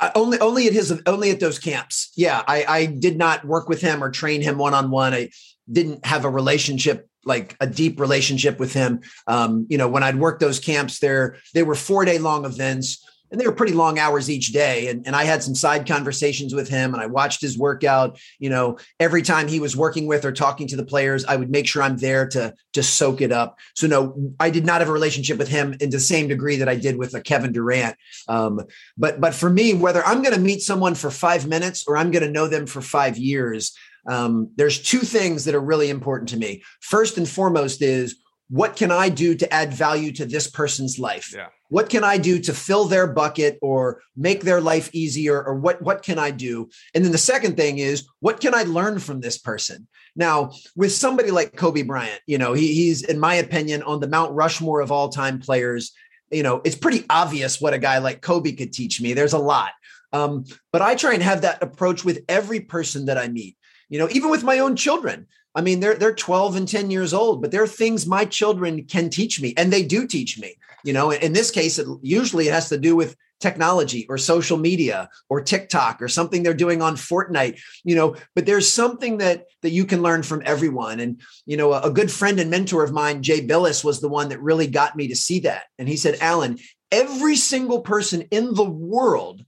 Uh, only only at his only at those camps. Yeah, I, I did not work with him or train him one on one. I didn't have a relationship like a deep relationship with him. Um, you know, when I'd work those camps, there they were four day long events and they were pretty long hours each day. And, and I had some side conversations with him and I watched his workout. You know, every time he was working with or talking to the players, I would make sure I'm there to, to soak it up. So no, I did not have a relationship with him in the same degree that I did with a Kevin Durant. Um, but, but for me, whether I'm going to meet someone for five minutes or I'm going to know them for five years, um, there's two things that are really important to me. First and foremost is what can I do to add value to this person's life? Yeah. What can I do to fill their bucket or make their life easier? Or what, what can I do? And then the second thing is, what can I learn from this person? Now, with somebody like Kobe Bryant, you know, he, he's, in my opinion, on the Mount Rushmore of all time players. You know, it's pretty obvious what a guy like Kobe could teach me. There's a lot. Um, but I try and have that approach with every person that I meet. You know, even with my own children, I mean, they're they're 12 and 10 years old, but there are things my children can teach me, and they do teach me. You know, in this case, it usually it has to do with technology or social media or TikTok or something they're doing on Fortnite, you know, but there's something that that you can learn from everyone. And, you know, a, a good friend and mentor of mine, Jay Bilas, was the one that really got me to see that. And he said, Alan, every single person in the world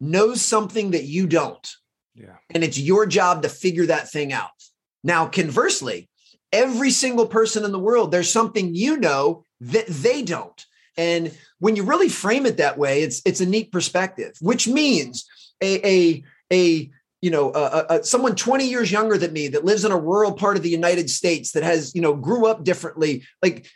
knows something that you don't. And it's your job to figure that thing out. Now, conversely, every single person in the world, there's something you know that they don't. And when you really frame it that way, it's it's a neat perspective, which means a a a you know someone 20 years younger than me that lives in a rural part of the United States that has you know grew up differently, like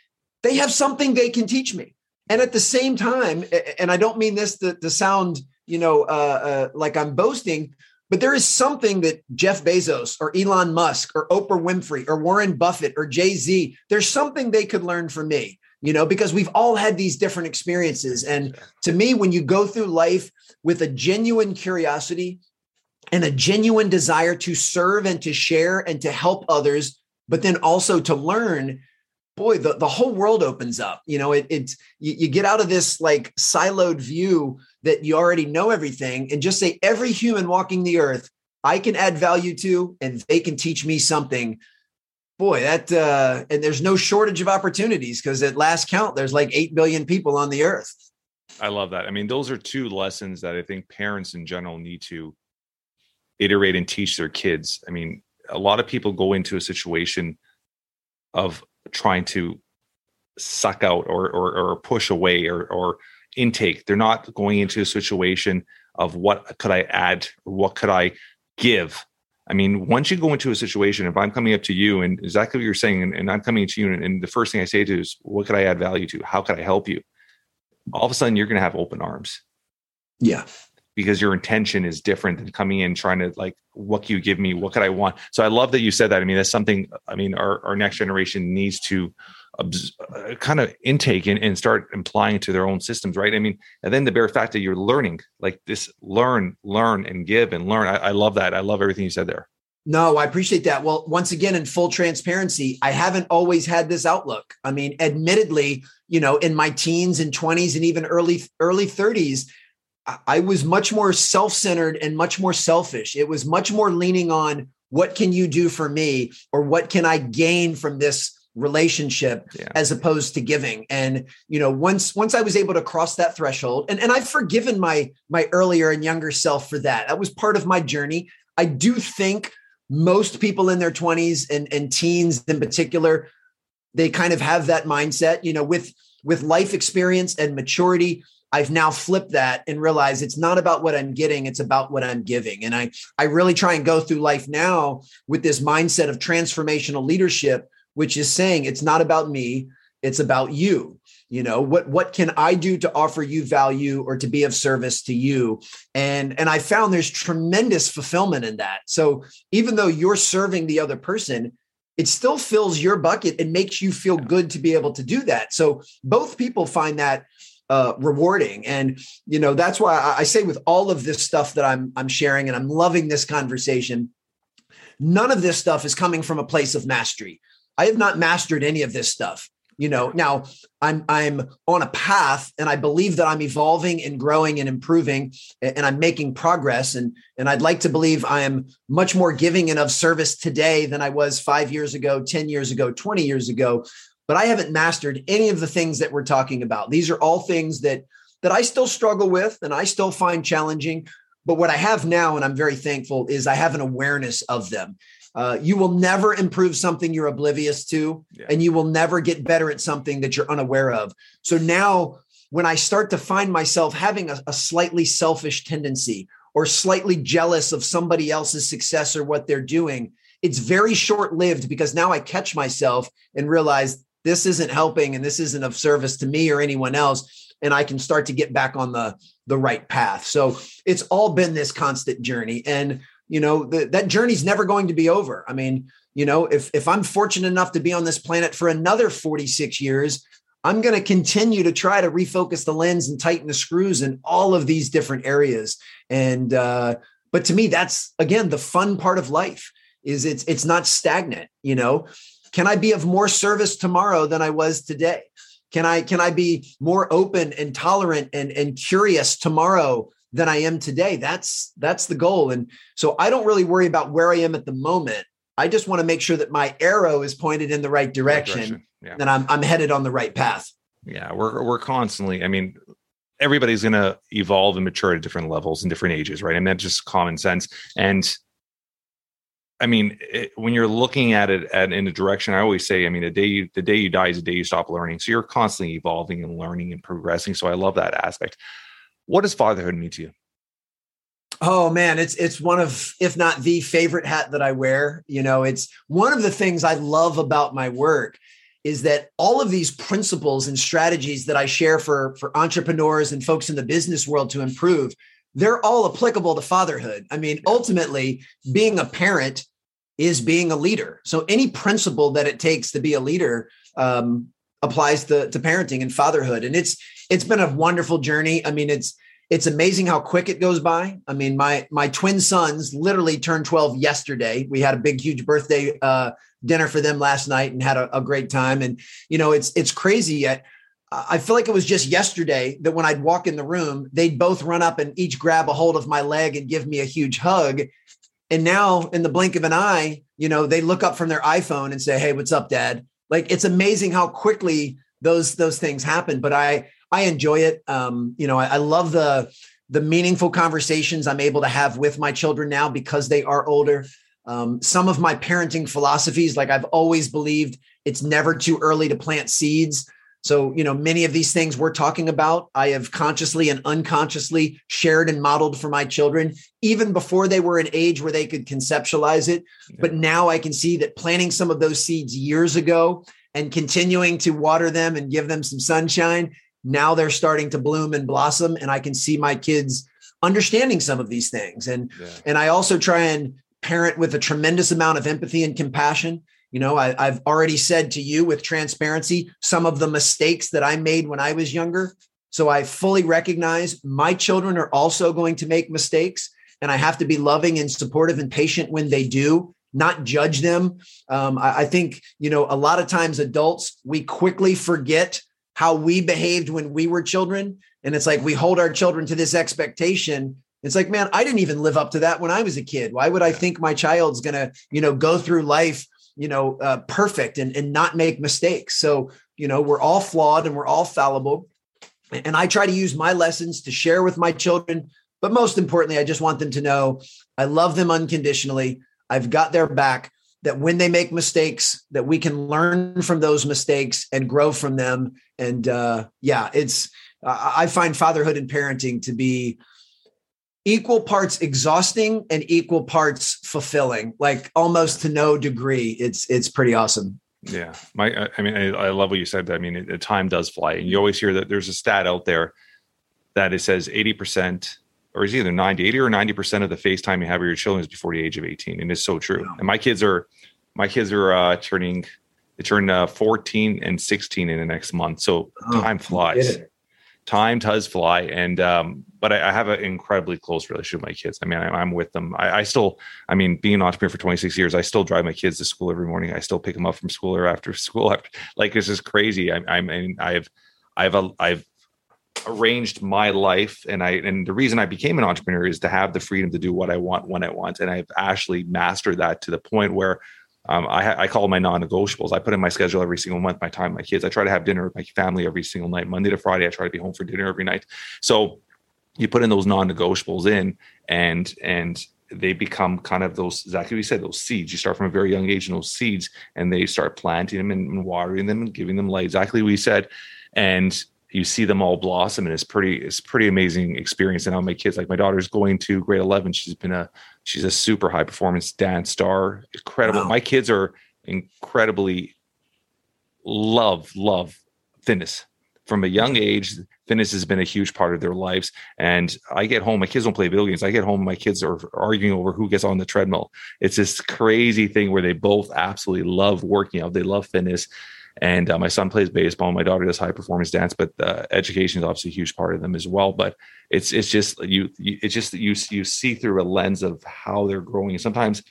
they have something they can teach me. And at the same time, and I don't mean this to, to sound you know uh, uh like I'm boasting, but there is something that Jeff Bezos or Elon Musk or Oprah Winfrey or Warren Buffett or Jay Z, there's something they could learn from me, you know, because we've all had these different experiences. And to me, when you go through life with a genuine curiosity and a genuine desire to serve and to share and to help others, but then also to learn, boy, the, the whole world opens up. You know, it, it's you, you get out of this like siloed view that you already know everything and just say every human walking the earth I can add value to and they can teach me something. Boy, that uh and there's no shortage of opportunities because at last count there's like 8 billion people on the earth. I love that. I mean, those are two lessons that I think parents in general need to iterate and teach their kids. I mean, a lot of people go into a situation of trying to suck out or or, or push away or or intake. They're not going into a situation of what could I add what could I give. I mean, once you go into a situation, if I'm coming up to you and exactly what you're saying, and, and I'm coming to you, and, and, the first thing I say to you is, what could I add value to? How could I help you? All of a sudden, you're going to have open arms. Yeah. Because your intention is different than coming in trying to like, what can you give me? What could I want? So I love that you said that. I mean, that's something, I mean, our, our next generation needs to uh, kind of intake and, and start applying to their own systems, right? I mean, and then the bare fact that you're learning, like this, learn, learn, and give and learn. I, I love that. I love everything you said there. No, I appreciate that. Well, once again, in full transparency, I haven't always had this outlook. I mean, admittedly, you know, in my teens and 20s and even early early 30s, I was much more self-centered and much more selfish. It was much more leaning on what can you do for me? Or what can I gain from this relationship? Yeah. as opposed to giving. And you know once once i was able to cross that threshold and and i've forgiven my my earlier and younger self for that. That was part of my journey. I do think most people in their 20s and and teens in particular they kind of have that mindset you know with with life experience and maturity I've now flipped that and realized it's not about what I'm getting, it's about what I'm giving. And I I really try and go through life now with this mindset of transformational leadership, which is saying it's not about me, it's about you. You know, what what can I do to offer you value or to be of service to you? And and I found there's tremendous fulfillment in that. So even though you're serving the other person, it still fills your bucket and makes you feel good to be able to do that. So both people find that uh, rewarding. And you know that's why I, I say with all of this stuff that I'm I'm sharing, and I'm loving this conversation. None of this stuff is coming from a place of mastery. I have not mastered any of this stuff. You know, now I'm I'm on a path, and I believe that I'm evolving and growing and improving, and I'm making progress. And and I'd like to believe I am much more giving and of service today than I was five years ago, ten years ago, twenty years ago but I haven't mastered any of the things that we're talking about. These are all things that that I still struggle with and I still find challenging. But what I have now, and I'm very thankful, is I have an awareness of them. Uh, you will never improve something you're oblivious to, yeah. and you will never get better at something that you're unaware of. So now, when I start to find myself having a, a slightly selfish tendency or slightly jealous of somebody else's success or what they're doing, it's very short lived because now I catch myself and realize this isn't helping and this isn't of service to me or anyone else and i can start to get back on the the right path. So it's all been this constant journey and you know the, that journey's never going to be over. I mean you know if if i'm fortunate enough to be on this planet for another 46 years i'm going to continue to try to refocus the lens and tighten the screws in all of these different areas. And uh but to me that's again the fun part of life is it's it's not stagnant you know can I be of more service tomorrow than I was today? Can I can I be more open and tolerant and, and curious tomorrow than I am today? That's that's the goal. And so I don't really worry about where I am at the moment. I just want to make sure that my arrow is pointed in the right direction, right direction. Yeah. and I'm I'm headed on the right path. Yeah, we're we're constantly. I mean, everybody's going to evolve and mature at different levels and different ages, right? And that's just common sense. And I mean, it, when you're looking at it at, in a direction, I always say, I mean, the day you, the day you die is the day you stop learning. So you're constantly evolving and learning and progressing. So I love that aspect. What does fatherhood mean to you? Oh man, it's it's one of, if not the favorite hat that I wear. You know, it's one of the things I love about my work is that all of these principles and strategies that I share for for entrepreneurs and folks in the business world to improve they're all applicable to fatherhood. I mean, ultimately, being a parent is being a leader. So any principle that it takes to be a leader um, applies to, to parenting and fatherhood. And it's it's been a wonderful journey. I mean, it's it's amazing how quick it goes by. I mean, my my twin sons literally turned 12 yesterday. We had a big, huge birthday uh, dinner for them last night and had a, a great time. And you know, it's it's crazy. I feel like it was just yesterday that when I'd walk in the room, they'd both run up and each grab a hold of my leg and give me a huge hug. And now, in the blink of an eye, you know, they look up from their iPhone and say, "Hey, what's up, Dad?" Like it's amazing how quickly those those things happen. But I I enjoy it. Um, you know, I, I love the the meaningful conversations I'm able to have with my children now because they are older. Um, some of my parenting philosophies, like I've always believed, it's never too early to plant seeds. So, you know, many of these things we're talking about, I have consciously and unconsciously shared and modeled for my children, even before they were an age where they could conceptualize it. Yeah. But now I can see that planting some of those seeds years ago and continuing to water them and give them some sunshine, now they're starting to bloom and blossom. And I can see my kids understanding some of these things. And, yeah. and I also try and parent with a tremendous amount of empathy and compassion You know, I, I've already said to you with transparency some of the mistakes that I made when I was younger. So I fully recognize my children are also going to make mistakes, and I have to be loving and supportive and patient when they do, not judge them. Um, I, I think, you know, a lot of times adults, we quickly forget how we behaved when we were children. And it's like we hold our children to this expectation it's like, man, I didn't even live up to that when I was a kid. Why would I think my child's going to, you know, go through life, you know, uh, perfect and, and not make mistakes? So, you know, we're all flawed and we're all fallible. And I try to use my lessons to share with my children. But most importantly, I just want them to know I love them unconditionally. I've got their back that when they make mistakes that we can learn from those mistakes and grow from them and uh, yeah it's i find fatherhood and parenting to be equal parts exhausting and equal parts fulfilling. Like almost to no degree. It's it's pretty awesome. Yeah. My i mean i, I love what you said. I mean it, it, time does fly. And you always hear that there's a stat out there that it says 80% or is either 90 80 or 90% of the face time you have with your children is before the age of 18 and it's so true. And my kids are my kids are uh turning they turn uh, 14 and 16 in the next month. So oh, time flies time does fly and um, but I, I, have an incredibly close relationship with my kids. I mean I, am with them. I, I, still i mean being an entrepreneur for 26 years i still drive my kids to school every morning. I still pick them up from school or after school. After, like this is crazy. I, I mean i've i've a, i've arranged my life and i and the reason i became an entrepreneur is to have the freedom to do what i want when i want and i've actually mastered that to the point where um, I, I, call my non-negotiables. I put in my schedule every single month, my time, my kids. I try to have dinner with my family every single night. Monday to Friday, I try to be home for dinner every night. So you put in those non-negotiables in, and and they become kind of those exactly you said those seeds you start from a very young age in those seeds and they start planting them and, and watering them and giving them light exactly you said and you see them all blossom and it's pretty it's pretty amazing experience. And now my kids like my daughter's going to grade 11 she's been a she's a super high performance dance star. Incredible. Wow. my kids are incredibly love love fitness. From a young age fitness has been a huge part of their lives. And i get home my kids don't play video games. I get home my kids are arguing over who gets on the treadmill. It's this crazy thing where they both absolutely love working out. They love fitness and uh, my son plays baseball. My daughter does high performance dance, but uh, education is obviously a huge part of them as well. But it's it's just you, you it's just you you see through a lens of how they're growing. Sometimes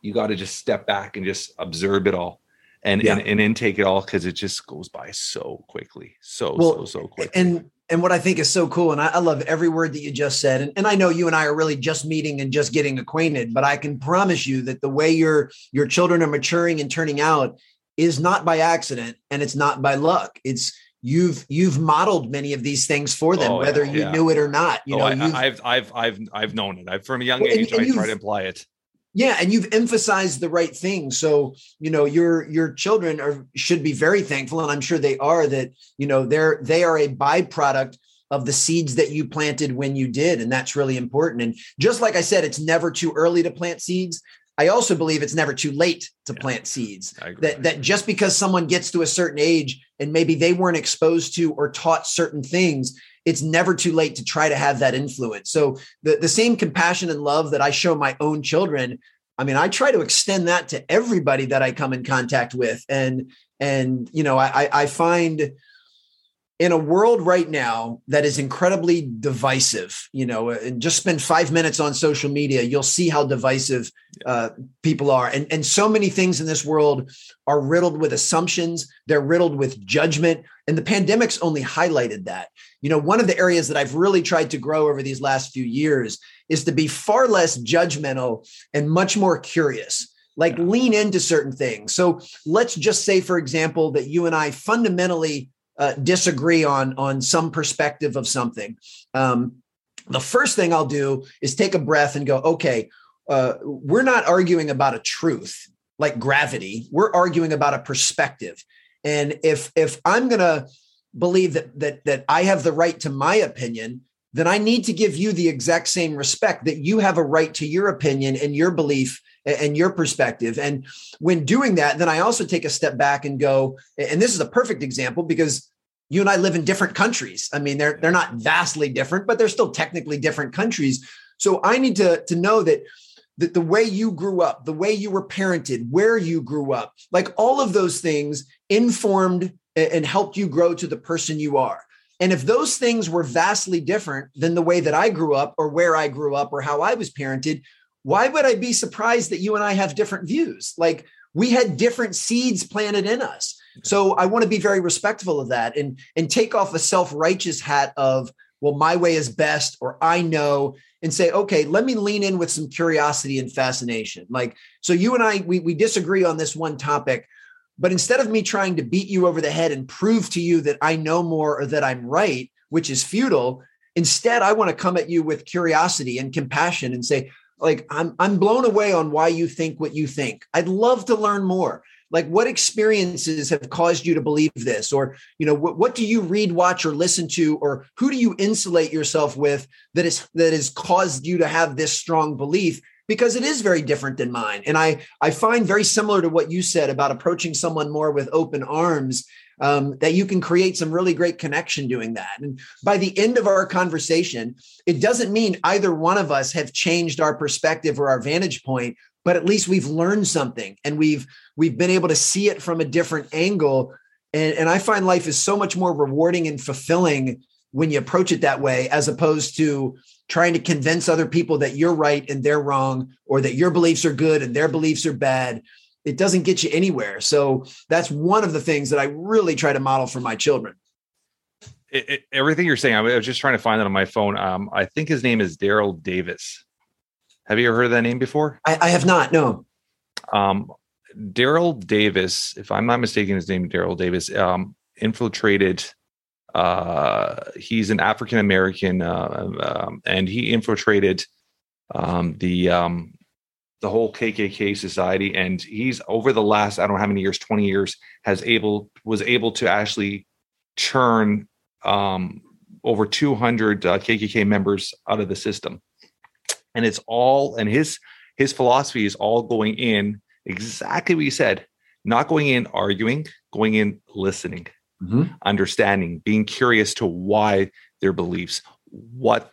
you got to just step back and just observe it all and yeah. and, and intake it all because it just goes by so quickly, so well, so so quickly. And and what I think is so cool, and I, I, love every word that you just said, and, and I know you and I are really just meeting and just getting acquainted, but I can promise you that the way your your children are maturing and turning out is not by accident and it's not by luck. It's you've you've modeled many of these things for them, oh, whether yeah, you yeah. knew it or not. You oh, know, I, have I've I've I've known it. I've from a young age. And, and I try to imply it. Yeah, and you've emphasized the right thing. So you know your your children are should be very thankful, and I'm sure they are that you know they're they are a byproduct of the seeds that you planted when you did and that's really important and just like i said it's never too early to plant seeds I also believe it's never too late to plant seeds. That that just because someone gets to a certain age and maybe they weren't exposed to or taught certain things, it's never too late to try to have that influence. So the, the same compassion and love that I show my own children, I mean, I try to extend that to everybody that I come in contact with. And and you know, I I find in a world right now that is incredibly divisive, you know, and just spend five minutes on social media, you'll see how divisive uh, people are. And, and so many things in this world are riddled with assumptions, they're riddled with judgment. And the pandemic's only highlighted that. You know, one of the areas that I've really tried to grow over these last few years is to be far less judgmental and much more curious like lean into certain things. So let's just say, for example, that you and I fundamentally uh, disagree on on some perspective of something. Um, the first thing i'll do is take a breath and go okay uh, we're not arguing about a truth like gravity. We're arguing about a perspective. And if if i'm to believe that that that i have the right to my opinion then i need to give you the exact same respect that you have a right to your opinion and your belief and your perspective. And when doing that, then I also take a step back and go, and this is a perfect example because you and I live in different countries. I mean, they're they're not vastly different, but they're still technically different countries. So I need to to know that the, the way you grew up, the way you were parented, where you grew up, like all of those things informed and helped you grow to the person you are. And if those things were vastly different than the way that I grew up or where I grew up or how I was parented, why would I be surprised that you and I have different views? Like we had different seeds planted in us. So I want to be very respectful of that and and take off a self-righteous hat of well my way is best or I know and say okay let me lean in with some curiosity and fascination. Like so you and I we we disagree on this one topic but instead of me trying to beat you over the head and prove to you that I know more or that I'm right, which is futile, instead I want to come at you with curiosity and compassion and say, like, I'm I'm blown away on why you think what you think. I'd love to learn more. Like, what experiences have caused you to believe this? Or, you know, what, what do you read, watch, or listen to, or who do you insulate yourself with that is that has caused you to have this strong belief? because it is very different than mine. And I, I find very similar to what you said about approaching someone more with open arms, um, that you can create some really great connection doing that. And by the end of our conversation, it doesn't mean either one of us have changed our perspective or our vantage point, but at least we've learned something and we've we've been able to see it from a different angle. And, and I find life is so much more rewarding and fulfilling when you approach it that way, as opposed to trying to convince other people that you're right and they're wrong, or that your beliefs are good and their beliefs are bad. It doesn't get you anywhere. So that's one of the things that I really try to model for my children. It, it, everything you're saying, I was just trying to find it on my phone. Um, I think his name is Daryl Davis. Have you ever heard of that name before? I, I have not. No. Um, Daryl Davis, if I'm not mistaken, his name Daryl Davis, um, infiltrated uh, he's an African American, uh, um, and he infiltrated um, the um, the whole KKK society. And he's over the last I don't know how many years, twenty years, has able was able to actually churn um, over two hundred uh, KKK members out of the system. And it's all and his his philosophy is all going in exactly what you said, not going in arguing, going in listening mm-hmm. understanding, being curious to why their beliefs, what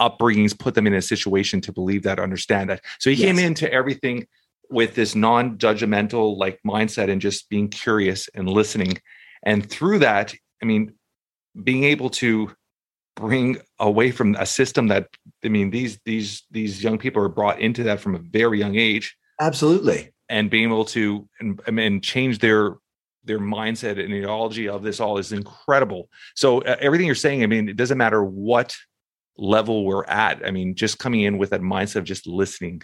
upbringings put them in a situation to believe that, understand that. So he yes. came into everything with this non-judgmental like mindset and just being curious and listening. And through that, I mean, being able to bring away from a system that I mean these these these young people are brought into that from a very young age. Absolutely. And being able to and, and change their their mindset and ideology of this all is incredible. So uh, everything you're saying, I mean, it doesn't matter what level we're at. I mean, just coming in with that mindset of just listening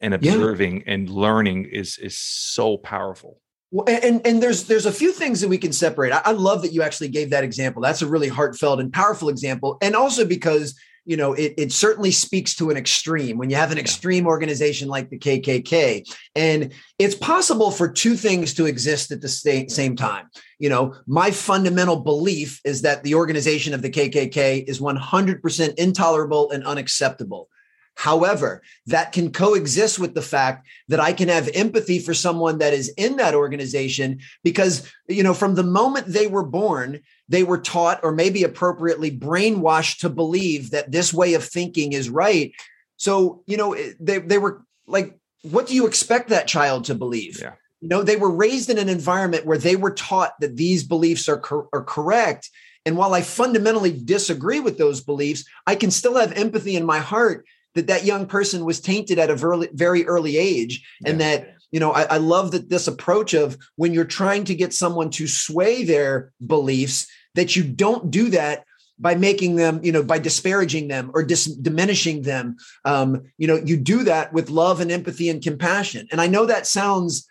and observing yeah. and learning is is so powerful. Well, and and there's there's a few things that we can separate. I, I love that you actually gave that example. That's a really heartfelt and powerful example, and also because you know, it, it certainly speaks to an extreme when you have an extreme organization like the KKK. And it's possible for two things to exist at the same time. You know, my fundamental belief is that the organization of the KKK is 100% intolerable and unacceptable. However, that can coexist with the fact that I can have empathy for someone that is in that organization because, you know, from the moment they were born, they were taught or maybe appropriately brainwashed to believe that this way of thinking is right. So, you know, they, they were like, what do you expect that child to believe? Yeah. You know, they were raised in an environment where they were taught that these beliefs are, cor- are correct. And while I fundamentally disagree with those beliefs, I can still have empathy in my heart that that young person was tainted at a very, very early age and yeah. that you know I, I, love that this approach of when you're trying to get someone to sway their beliefs that you don't do that by making them you know by disparaging them or dis- diminishing them. Um, you know you do that with love and empathy and compassion. And i know that sounds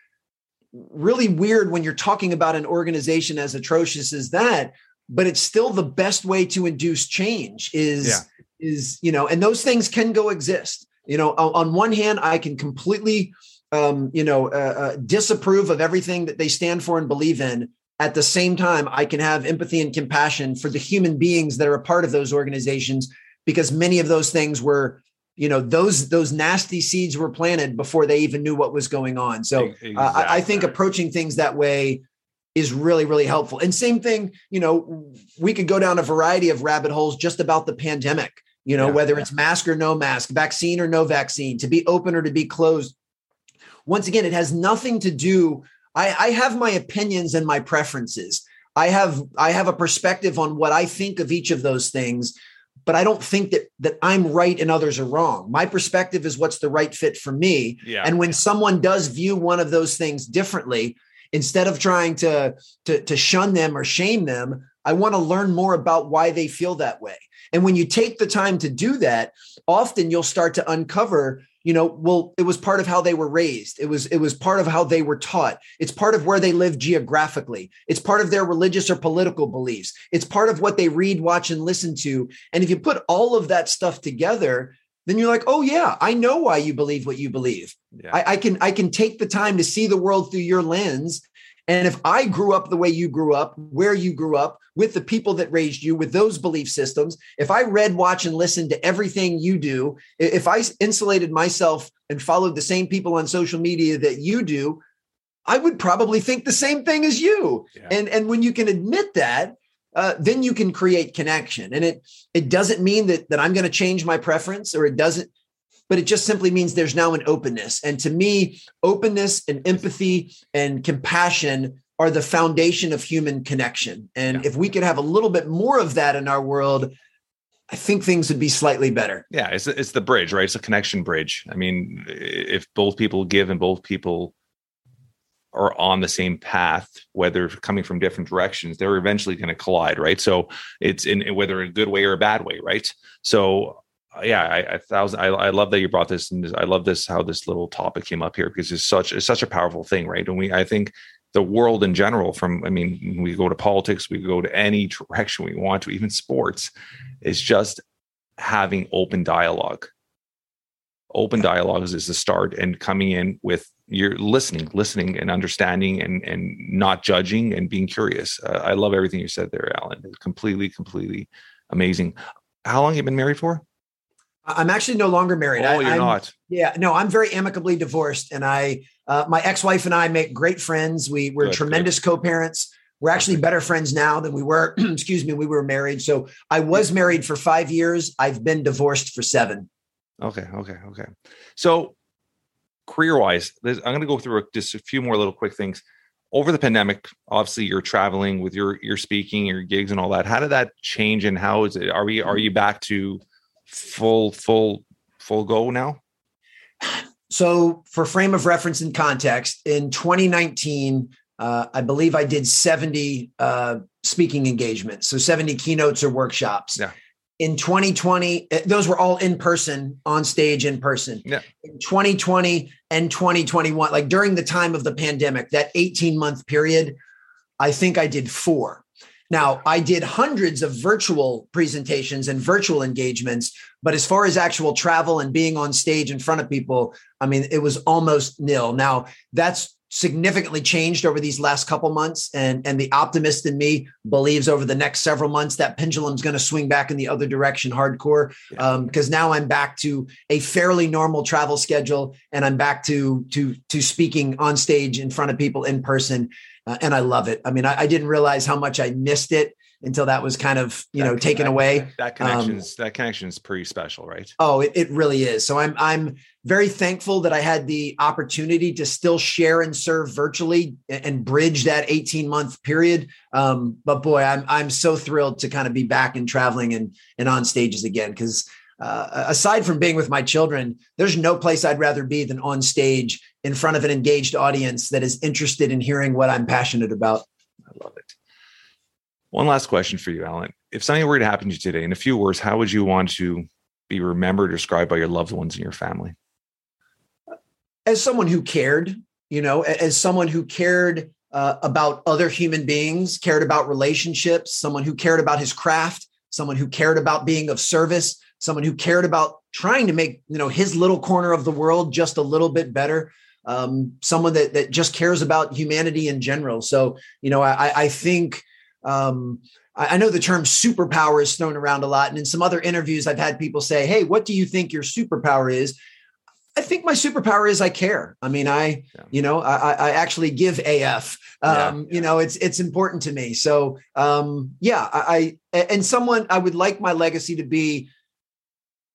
really weird when you're talking about an organization as atrocious as that but it's still the best way to induce change is yeah. is you know and those things can go exist. You know on, one hand i can completely um, you know uh, uh, disapprove of everything that they stand for and believe in at the same time i can have empathy and compassion for the human beings that are a part of those organizations because many of those things were you know those those nasty seeds were planted before they even knew what was going on so exactly. uh, I, think approaching things that way is really really helpful and same thing you know we could go down a variety of rabbit holes just about the pandemic you know, Yeah. whether it's mask or no mask, vaccine or no vaccine, to be open or to be closed. Once again, it has nothing to do. I, I have my opinions and my preferences. I have I have a perspective on what I think of each of those things, but I don't think that that I'm right and others are wrong. My perspective is what's the right fit for me. Yeah. And when someone does view one of those things differently, instead of trying to, to, to shun them or shame them, I want to learn more about why they feel that way. And when you take the time to do that, often you'll start to uncover, you know, well, it was part of how they were raised. It was it was part of how they were taught. It's part of where they live geographically. It's part of their religious or political beliefs. It's part of what they read, watch, and listen to. And if you put all of that stuff together, then you're like, oh yeah, I know why you believe what you believe. Yeah. I, I can I can take the time to see the world through your lens. And if I grew up the way you grew up, where you grew up, with the people that raised you, with those belief systems, if I read, watch, and listen to everything you do, if I insulated myself and followed the same people on social media that you do, I would probably think the same thing as you. Yeah. And and when you can admit that, uh, then you can create connection. And it it doesn't mean that that I'm going to change my preference, or it doesn't but it just simply means there's now an openness. And to me, openness and empathy and compassion are the foundation of human connection. And Yeah. if we could have a little bit more of that in our world, I think things would be slightly better. Yeah, it's it's the bridge, right? It's a connection bridge. I mean, if both people give and both people are on the same path, whether coming from different directions, they're eventually going to collide, right? So it's in whether in a good way or a bad way, right? So uh, yeah, I, I thousand. I, I love that you brought this, and I love this how this little topic came up here because it's such it's such a powerful thing, right? And we, I think, the world in general, from I mean, we go to politics, we go to any direction we want to, even sports, is just having open dialogue. Open dialogues is the start, and coming in with you're listening, listening, and understanding, and and not judging, and being curious. Uh, I love everything you said there, Alan. It's completely, completely amazing. How long have you been married for? I'm actually no longer married. Oh, I, you're I'm- not. Yeah, no, I'm very amicably divorced, and I, uh, my ex-wife and I make great friends. We we're Good, tremendous co-parents. We're actually better friends now than we were. excuse me, we were married. So I was married for five years. I've been divorced for seven. Okay, okay, okay. So, career wise, I'm going to go through just a few more little quick things. Over the pandemic, obviously, you're traveling with your your speaking, your gigs, and all that. How did that change, and how is it? Are we are you back to full full full go now? So, for frame of reference and context, in 2019, uh, I believe I did 70 uh, speaking engagements, so 70 keynotes or workshops. Yeah. In 2020, eh, those were all in person, on stage, in person. Yeah. In 2020 and 2021, like during the time of the pandemic, that 18 month period, I think I did four. Now, I did hundreds of virtual presentations and virtual engagements, but as far as actual travel and being on stage in front of people, I mean, it was almost nil. Now, that's significantly changed over these last couple months and and the optimist in me believes over the next several months that pendulum's going to swing back in the other direction hardcore Yeah. um because now i'm back to a fairly normal travel schedule and i'm back to to to speaking on stage in front of people in person uh, and i love it i mean I, I didn't realize how much i missed it until that was kind of you know taken that- away That connection is that connection is pretty special, right? Oh, it, it really is. So I'm I'm very thankful that I had the opportunity to still share and serve virtually and, and bridge that 18 month period. Um, but boy, I'm I'm so thrilled to kind of be back and traveling and and on stages again because uh, aside from being with my children, there's no place I'd rather be than on stage in front of an engaged audience that is interested in hearing what I'm passionate about. I love it. One last question for you, Alan. If something were to happen to you today, in a few words, how would you want to be remembered or described by your loved ones and your family? as someone who cared, you know, as someone who cared uh, about other human beings, cared about relationships, someone who cared about his craft, someone who cared about being of service, someone who cared about trying to make you know his little corner of the world just a little bit better. Um, someone that that just cares about humanity in general. So you know, I, I think. Um, I I know the term superpower is thrown around a lot. And in some other interviews, I've had people say, Hey, what do you think your superpower is? I think my superpower is I care. I mean, I, Yeah. you know, I, I- actually give AF. Yeah, Um, You know, it's it's important to me. So, um, yeah, I, I and someone I would like my legacy to be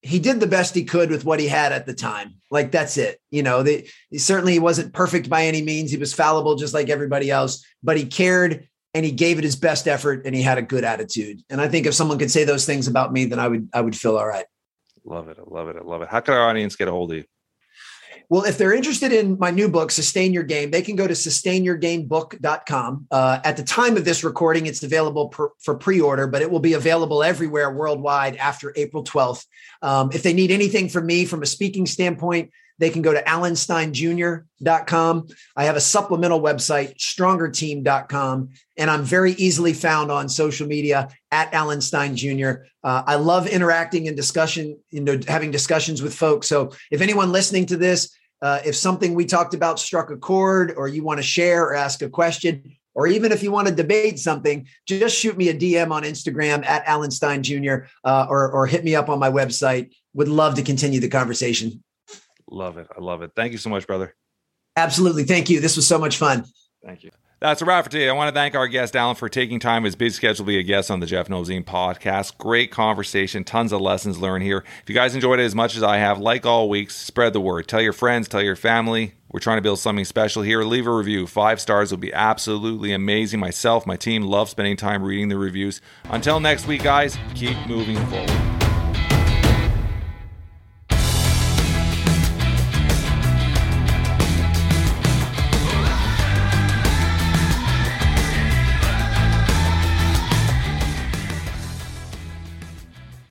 he did the best he could with what he had at the time. Like that's it. You know, they, certainly he wasn't perfect by any means. He was fallible just like everybody else, but he cared and he gave it his best effort and he had a good attitude. And I think if someone could say those things about me, then I would I would feel all right. Love it. I love it. I love it. How can our audience get a hold of you? Well, if they're interested in my new book, Sustain Your Game, they can go to sustainyourgamebook.com. Uh, at the time of this recording, it's available per, for pre order, but it will be available everywhere worldwide after April 12th. Um, if they need anything from me from a speaking standpoint, they can go to alansteinjr.com. I have a supplemental website, strongerteam.com, and I'm very easily found on social media at Alan Stein Jr. Uh, I love interacting and discussion, you know, having discussions with folks. So if anyone listening to this, uh, if something we talked about struck a chord, or you want to share or ask a question, or even if you want to debate something, just shoot me a DM on Instagram at Alan Stein Jr. Uh, or, or hit me up on my website. Would love to continue the conversation. Love it. I love it. Thank you so much, brother. Absolutely. Thank you. This was so much fun. Thank you. That's a wrap for today. I want to thank our guest, Alan, for taking time his busy schedule to be a guest on the Jeff Knows Inc. podcast. Great conversation, tons of lessons learned here. If you guys enjoyed it as much as I have, like all weeks, spread the word. Tell your friends, tell your family. We're trying to build something special here. Leave a review. Five stars would be absolutely amazing. Myself, my team love spending time reading the reviews. Until next week, guys, keep moving forward.